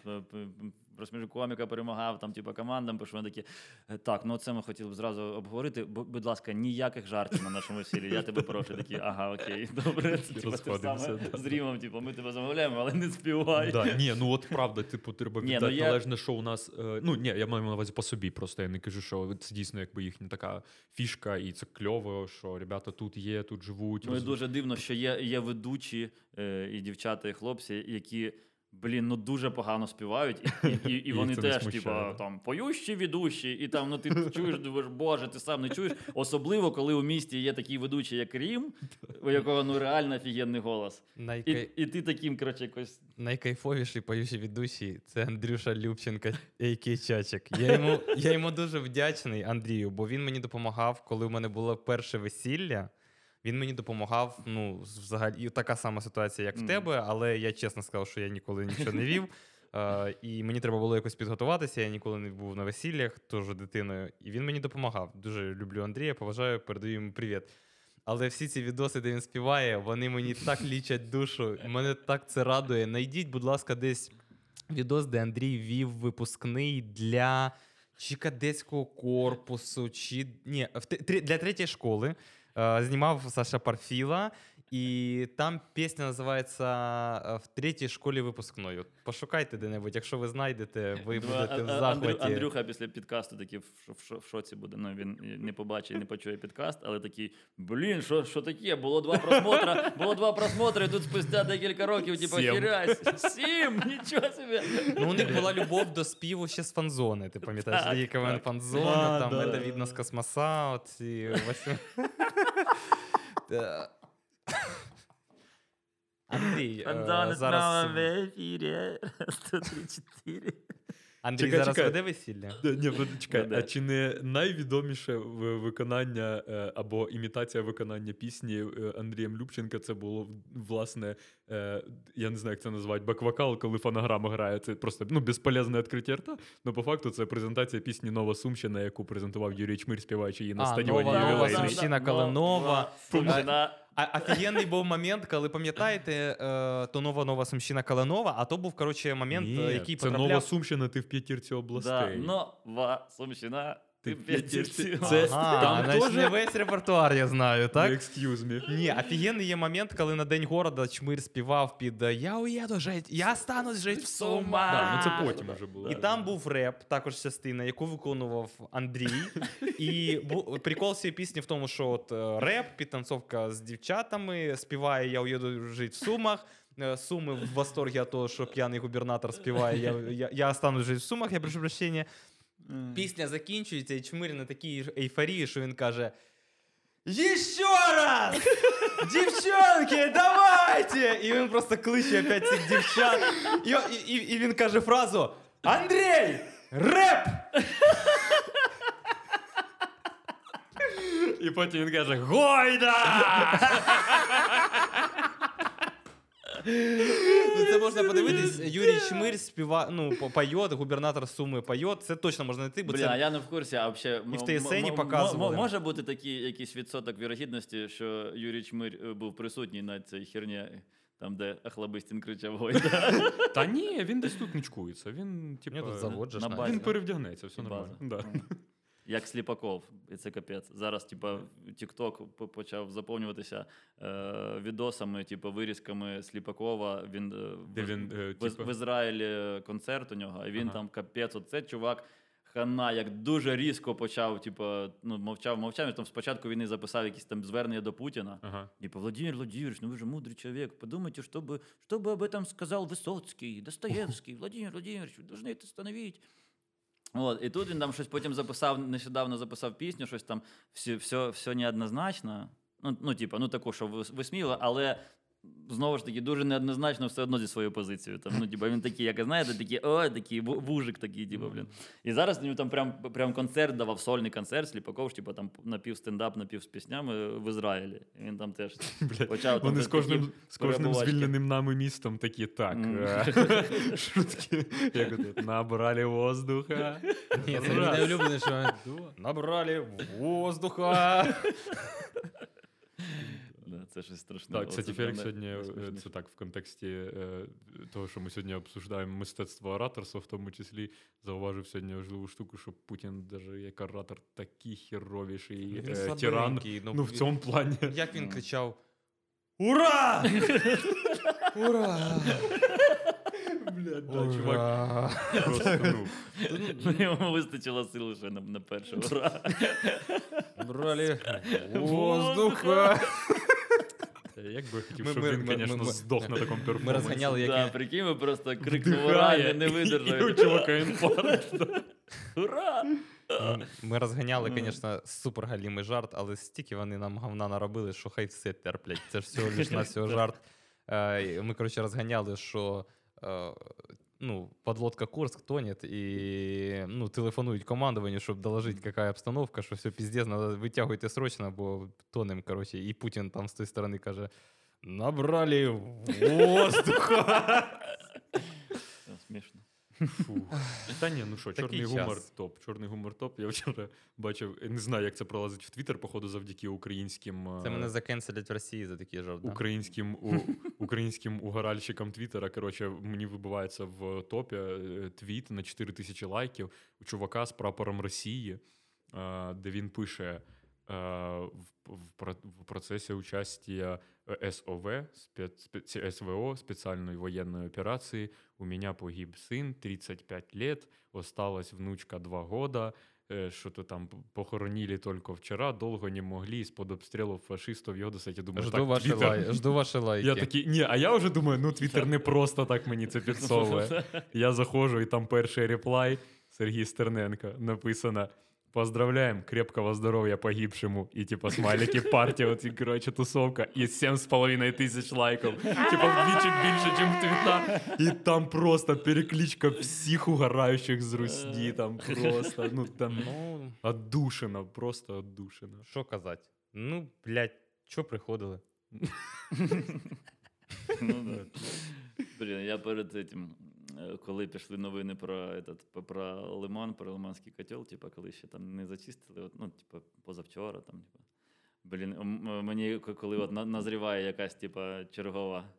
п- коміка перемагав, там, типу, командам, пишу, вони такі. «Е, Так, ну це ми хотіли б зразу обговорити. Бу- Будь ласка, ніяких жартів на нашому весіллі. Я тебе прошу. Такі, ага, окей, <laughs> добре. Це, типу, розходимося, саме да. з Рімом, типу, ми тебе замовляємо, але не співай. Да, ні, ну от правда, типу, треба ну віддати я- належне, що у нас. Е, ну ні, я маю на увазі по собі. Просто я не кажу, що це дійсно якби їхня така фішка, і це кльово, що ребята тут є, тут живуть. Ну і роз- дуже дивно, що є, є ведучі е, і дівчата, і хлопці, які. Блін, ну дуже погано співають, і, і, і, і <laughs> вони теж, типа, там поющі ведущі, і там ну ти чуєш, думаєш, боже, ти сам не чуєш. Особливо, коли у місті є такий ведучий, як Рім, у якого ну реально офігенний голос. І, Найкай... і ти таким, коротше, якось. Найкайфовіший поючий ведучий це Андрюша Любченко, який чачик. Я йому, я йому дуже вдячний, Андрію, бо він мені допомагав, коли в мене було перше весілля. Він мені допомагав. Ну, взагалі, така сама ситуація, як в тебе, але я чесно сказав, що я ніколи нічого не вів. <laughs> Е, і мені треба було якось підготуватися. Я ніколи не був на весіллях, теж дитиною. І він мені допомагав. Дуже люблю Андрія, поважаю, передаю йому привіт. Але всі ці відоси, де він співає, вони мені так лічать душу. Мене так це радує. Найдіть, будь ласка, десь відос, де Андрій вів випускний для чи кадетського корпусу, чи ні, в те- три- для третьої школи. Знімав Саша Парфіла, і там пісня називається е, В третій школі випускної. От Пошукайте де-небудь, якщо ви знайдете, ви Два- будете в захваті. Андрюха після підкасту такий в, в, в шоці буде. Ну, він не побачить, не почує підкаст, але такий: блін, що, що таке? Було два просмотри, було два просмотри, тут спустя декілька років, типу, Сім. хірясь. Сім! Нічого собі! Ну, у них була любов до співу ще з фанзони. Ти пам'ятаєш, є КВН фанзона, там да, це видно з космоса. Оці <laughs> Та. Андрій, е, зараз, ефірі. 103-4. Андрій Чекай, зараз чекай. веде весілля. Ні, чекай, а чи не найвідоміше виконання е, або імітація виконання пісні е, Андрієм Любченка це було власне, я не знаю, як це називають, бек-вокал, коли фонограма грає. Це просто ну, безполезне відкриття рта. Ну, по факту, це презентація пісні Нова Сумщина, яку презентував Юрій Чмир, співаючи її на А, стадіоні «Нова-. Сумщина». Калинова. А офігенний був момент, коли пам'ятаєте, е, то нова нова Сумщина Каланова, а то був коротше момент, Ні, е, який це потрапляв. Нова Сумщина, ти в п'ятірці Да. Нова Сумщина. Ти п'ять дівців. Це Ага, там значить, теж не весь репертуар я знаю, так? Excuse me. Ні, офігенний є момент, коли на День города Чмир співав під е, Я уїду жить, я стану жить в Сумах. Да, ну це потім вже було. І там був реп, також частина, яку виконував Андрій. І прикол цієї пісні в тому, що от е, реп, підтанцовка з дівчатами, співає Я уїду жити в Сумах. Е, Суми в восторгі від того, що п'яний губернатор співає Я, я, я останусь жити в Сумах, я прошу прощення. Пісня закінчується, і чмир на такій ейфорії, що він каже: Еще раз! Дівчонки, давайте! І він просто кличе опять цих дівчат. І, і, і він каже фразу: Андрій! Реп! І потім він каже: Гойда! Ну, це можна подивитись. Юрій Чмир співа, ну, по- губернатор Суми поет. Це точно можна знайти, бо Бля, це я не в курсі, а взагалі... І в ТСН показували. Може бути такий якийсь відсоток вірогідності, що Юрій Чмир е, був присутній на цій херні, там, де Ахлабистін кричав Гойда. Та ні, він десь тут нічкується. Він, типу, Мені завод же на він перевдягнеться, все нормально. Да. Ну, Як Сліпаков, і це капець. Зараз, типа, TikTok п- почав заповнюватися е, відосами, типу, вирізками Сліпакова. Він, е, Де в, він, е, в, типу- в Ізраїлі концерт у нього, і він Ага. там капець. Оце чувак. Хана як дуже різко почав, типу, ну, мовчав, мовчав. Він там спочатку війни записав якісь там звернення до Путіна. Ага. Типа, Владимир Владимирович, ну вы же мудрый человек, подумайте, что бы, что бы об этом сказал Высоцкий, Достоевский, Владимир Владимирович, вы должны это остановить. От, і тут він там щось потім записав, нещодавно записав пісню, щось там все, все, все неоднозначно. Ну, ну, типа, ну таку, що вис- висміло, але знову ж таки дуже неоднозначно все одно зі своєю позицією. Там, ну, типа, він такий, як знаєте, такий, о, такий вужик такий, типа, блін. І зараз він там прям, прям концерт давав, сольний концерт, Сліпаков, ж, типа, там напів стендап, напів з піснями в Ізраїлі. І він там теж <laughs> Блядь, почав там Вони з кожним, з кожним звільненим нами містом такі так. Е, <laughs> Шутки. Як набрали воздуха. Ні, це не улюблене, що набрали воздуха. <laughs> Да, це щось страшне. Так, кстати, Оце сьогодні е, це так в контексті е, того, що ми сьогодні обсуждаємо мистецтво ораторства, в тому числі зауважив сьогодні важливу штуку, що Путін, даже як оратор, такий херовіший Він е, тиран. ну, Ну, в він- цьому плані. Як він кричав: Ура! Ура! Блядь, да, чувак. Просто, ну, <laughs> Ну, Йому вистачило сил лише на, на перше. Ура! Набрали воздуха. Як би я хотів, Ми- щоб ми- він, ми- звісно, ми- здох на такому перформансі. розганяли, як Да, він- прикинь, ми просто крикнув ура, я не видержав. І у чувака інфаркт. <laughs> Ура! Ми- Ми розганяли, звісно, супергалімий жарт, але стільки вони нам говна наробили, що хай все терплять. Це ж всього лиш <laughs> на всього жарт. Е, Ми, коротше, розганяли, що е, ну, подлодка Курск тонет, і ну, телефонують командуванню, щоб доложити, яка обстановка, що все піздець, надо витягуйте срочно, бо тонем, коротше. І Путін там з тої сторони каже: набрали воздуха. Смішно. Фу. <laughs> Та ні, ну що, Такий чорний гумор час. топ. Чорний гумор топ. Я вчора бачив, не знаю, як це пролазить в Твіттер, походу, завдяки українським. Це е, мене закенселять в Росії за такий жарт. Українським, у, українським угоральщикам Твіттера, коротше, мені вибивається в топі е, твіт на 4 тисячі лайків у чувака з прапором Росії, е, де він пише в, в, про- в процесі участия э, СОВ, спец, спец- СВО, специальной военной операции, у меня погиб сын, 35 лет, осталась внучка 2 года, э, что-то там похоронили только вчера, долго не могли, из-под обстрелов фашистов його достать. Я думаю, Жду, так, ваші Твіттер- лай... Жду ваші <laughs> лайки. я такий, ні, а я вже думаю, ну Твіттер не просто так мені це підсовує. <laughs> Я заходжу, і там перший реплай Сергій Стерненко написано. Поздравляем, крепкого здоров'я погибшему. І типа смайлики партія, от, і, коротше, тусовка, і 7,5 тисяч лайків. Типа вдвічі більше, ніж в твіта. І там просто перекличка всіх угораючих з Русні. Там просто, ну там Ну, отдушина, просто отдушина. що казати? Ну, блядь, що приходили? Ну, да. Блін, я перед этим, коли пішли новини про, этот, про лиман, про лиманський котел, типа, коли ще там не зачистили, от, ну, типа, позавчора, там, типа. Блін, мені коли от назріває якась, типа, чергова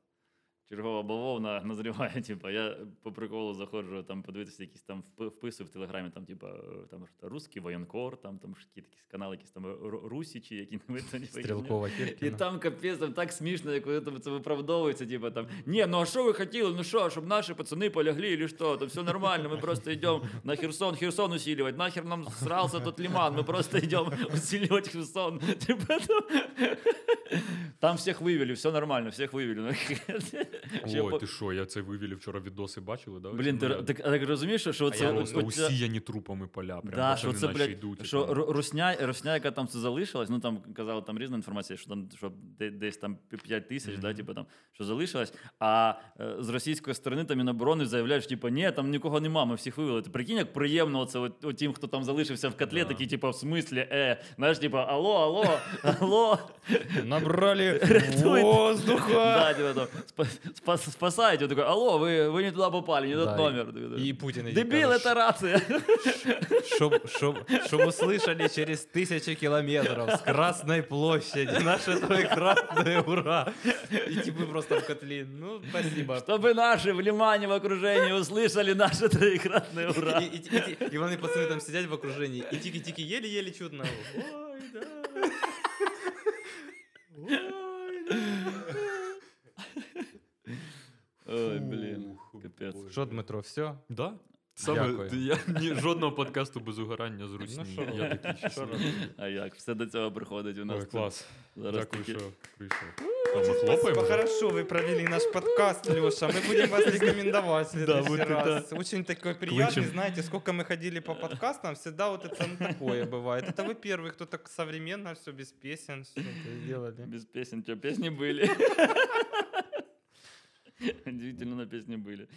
Чергова бавовна <laughs> назріває, типу, я по приколу заходжу там подивитися якісь там впи- вписи в Телеграмі, там, типу, е, там русський воєнкор, там, там ж які якісь канали, якісь там Ру- Русічі, які не. Стрілкова І Кіркіна. там капець, там так смішно, як вони там це виправдовується, типу там, ні, ну а що ви хотіли, ну що, щоб наші пацани полягли, или що, то все нормально, ми просто йдемо на Херсон, Херсон усиливать, нахер нам срался тот лиман, ми просто йдемо усиливать Херсон. Типа, там, <laughs> там всіх вивели, все нормально, всіх вивели. <laughs> Ой, ти що, я це вивілі вчора відоси бачили, да? Блін, ти Ну, так, так розумієш, що- це Просто усіяні трупами поля. Прям Да, що це, блядь, йдуть. що русня, русня, яка там це залишилась, ну там казали там різна інформація, що там що десь там 5 тисяч, да, типу, там, що залишилось. А е, з російської сторони там Міноборони заявляють, що типу, ні, там нікого нема, ми всіх вивели. Ти прикинь, як приємно оце от, от тим, хто там залишився в котлі, такі, типу, в смислі, е, знаєш, типу, алло, алло, <laughs> алло. Набрали воздуха. Да, типу, там, спа- спа- спасайте. Он такой, алло, ви, ви не туди попали, не Да, тот номер. І Путін їй Дебіл, каже, это рація. Чтоб, чтоб, чтоб услышали через тысячи километров с Красной площади наше троекратное ура. И типа просто в котле. Ну, спасибо. Чтобы наши в Лимане в окружении услышали наше троекратное ура. И, и, и, и вони пацаны там сидять в окружении, и тики-тики еле-еле чутно. Ой, да. Ой, Ой, блін, Фух, капець. Боже. Що, Дмитро, все? Да? Саме, Дякую. ти- я, ні, жодного подкасту без угорання з Русні. що я робити? такий Що щасливий. робити? А як? Все до цього приходить у нас. Ой, тут. клас. Зараз Дякую, такі- що прийшов. А ми хлопаємо? вже? Хорошо, вы провели наш подкаст, Леша. Мы будем вас рекомендовать в <laughs> следующий вот это. раз. Очень такой приятный, Кличем. знаете, сколько мы ходили по подкастам, всегда вот это ну, такое бывает. Это вы первый, кто так современно все без песен все это сделали. Без песен. Что, песни были? <laughs> <laughs> Удивительно, на песни были.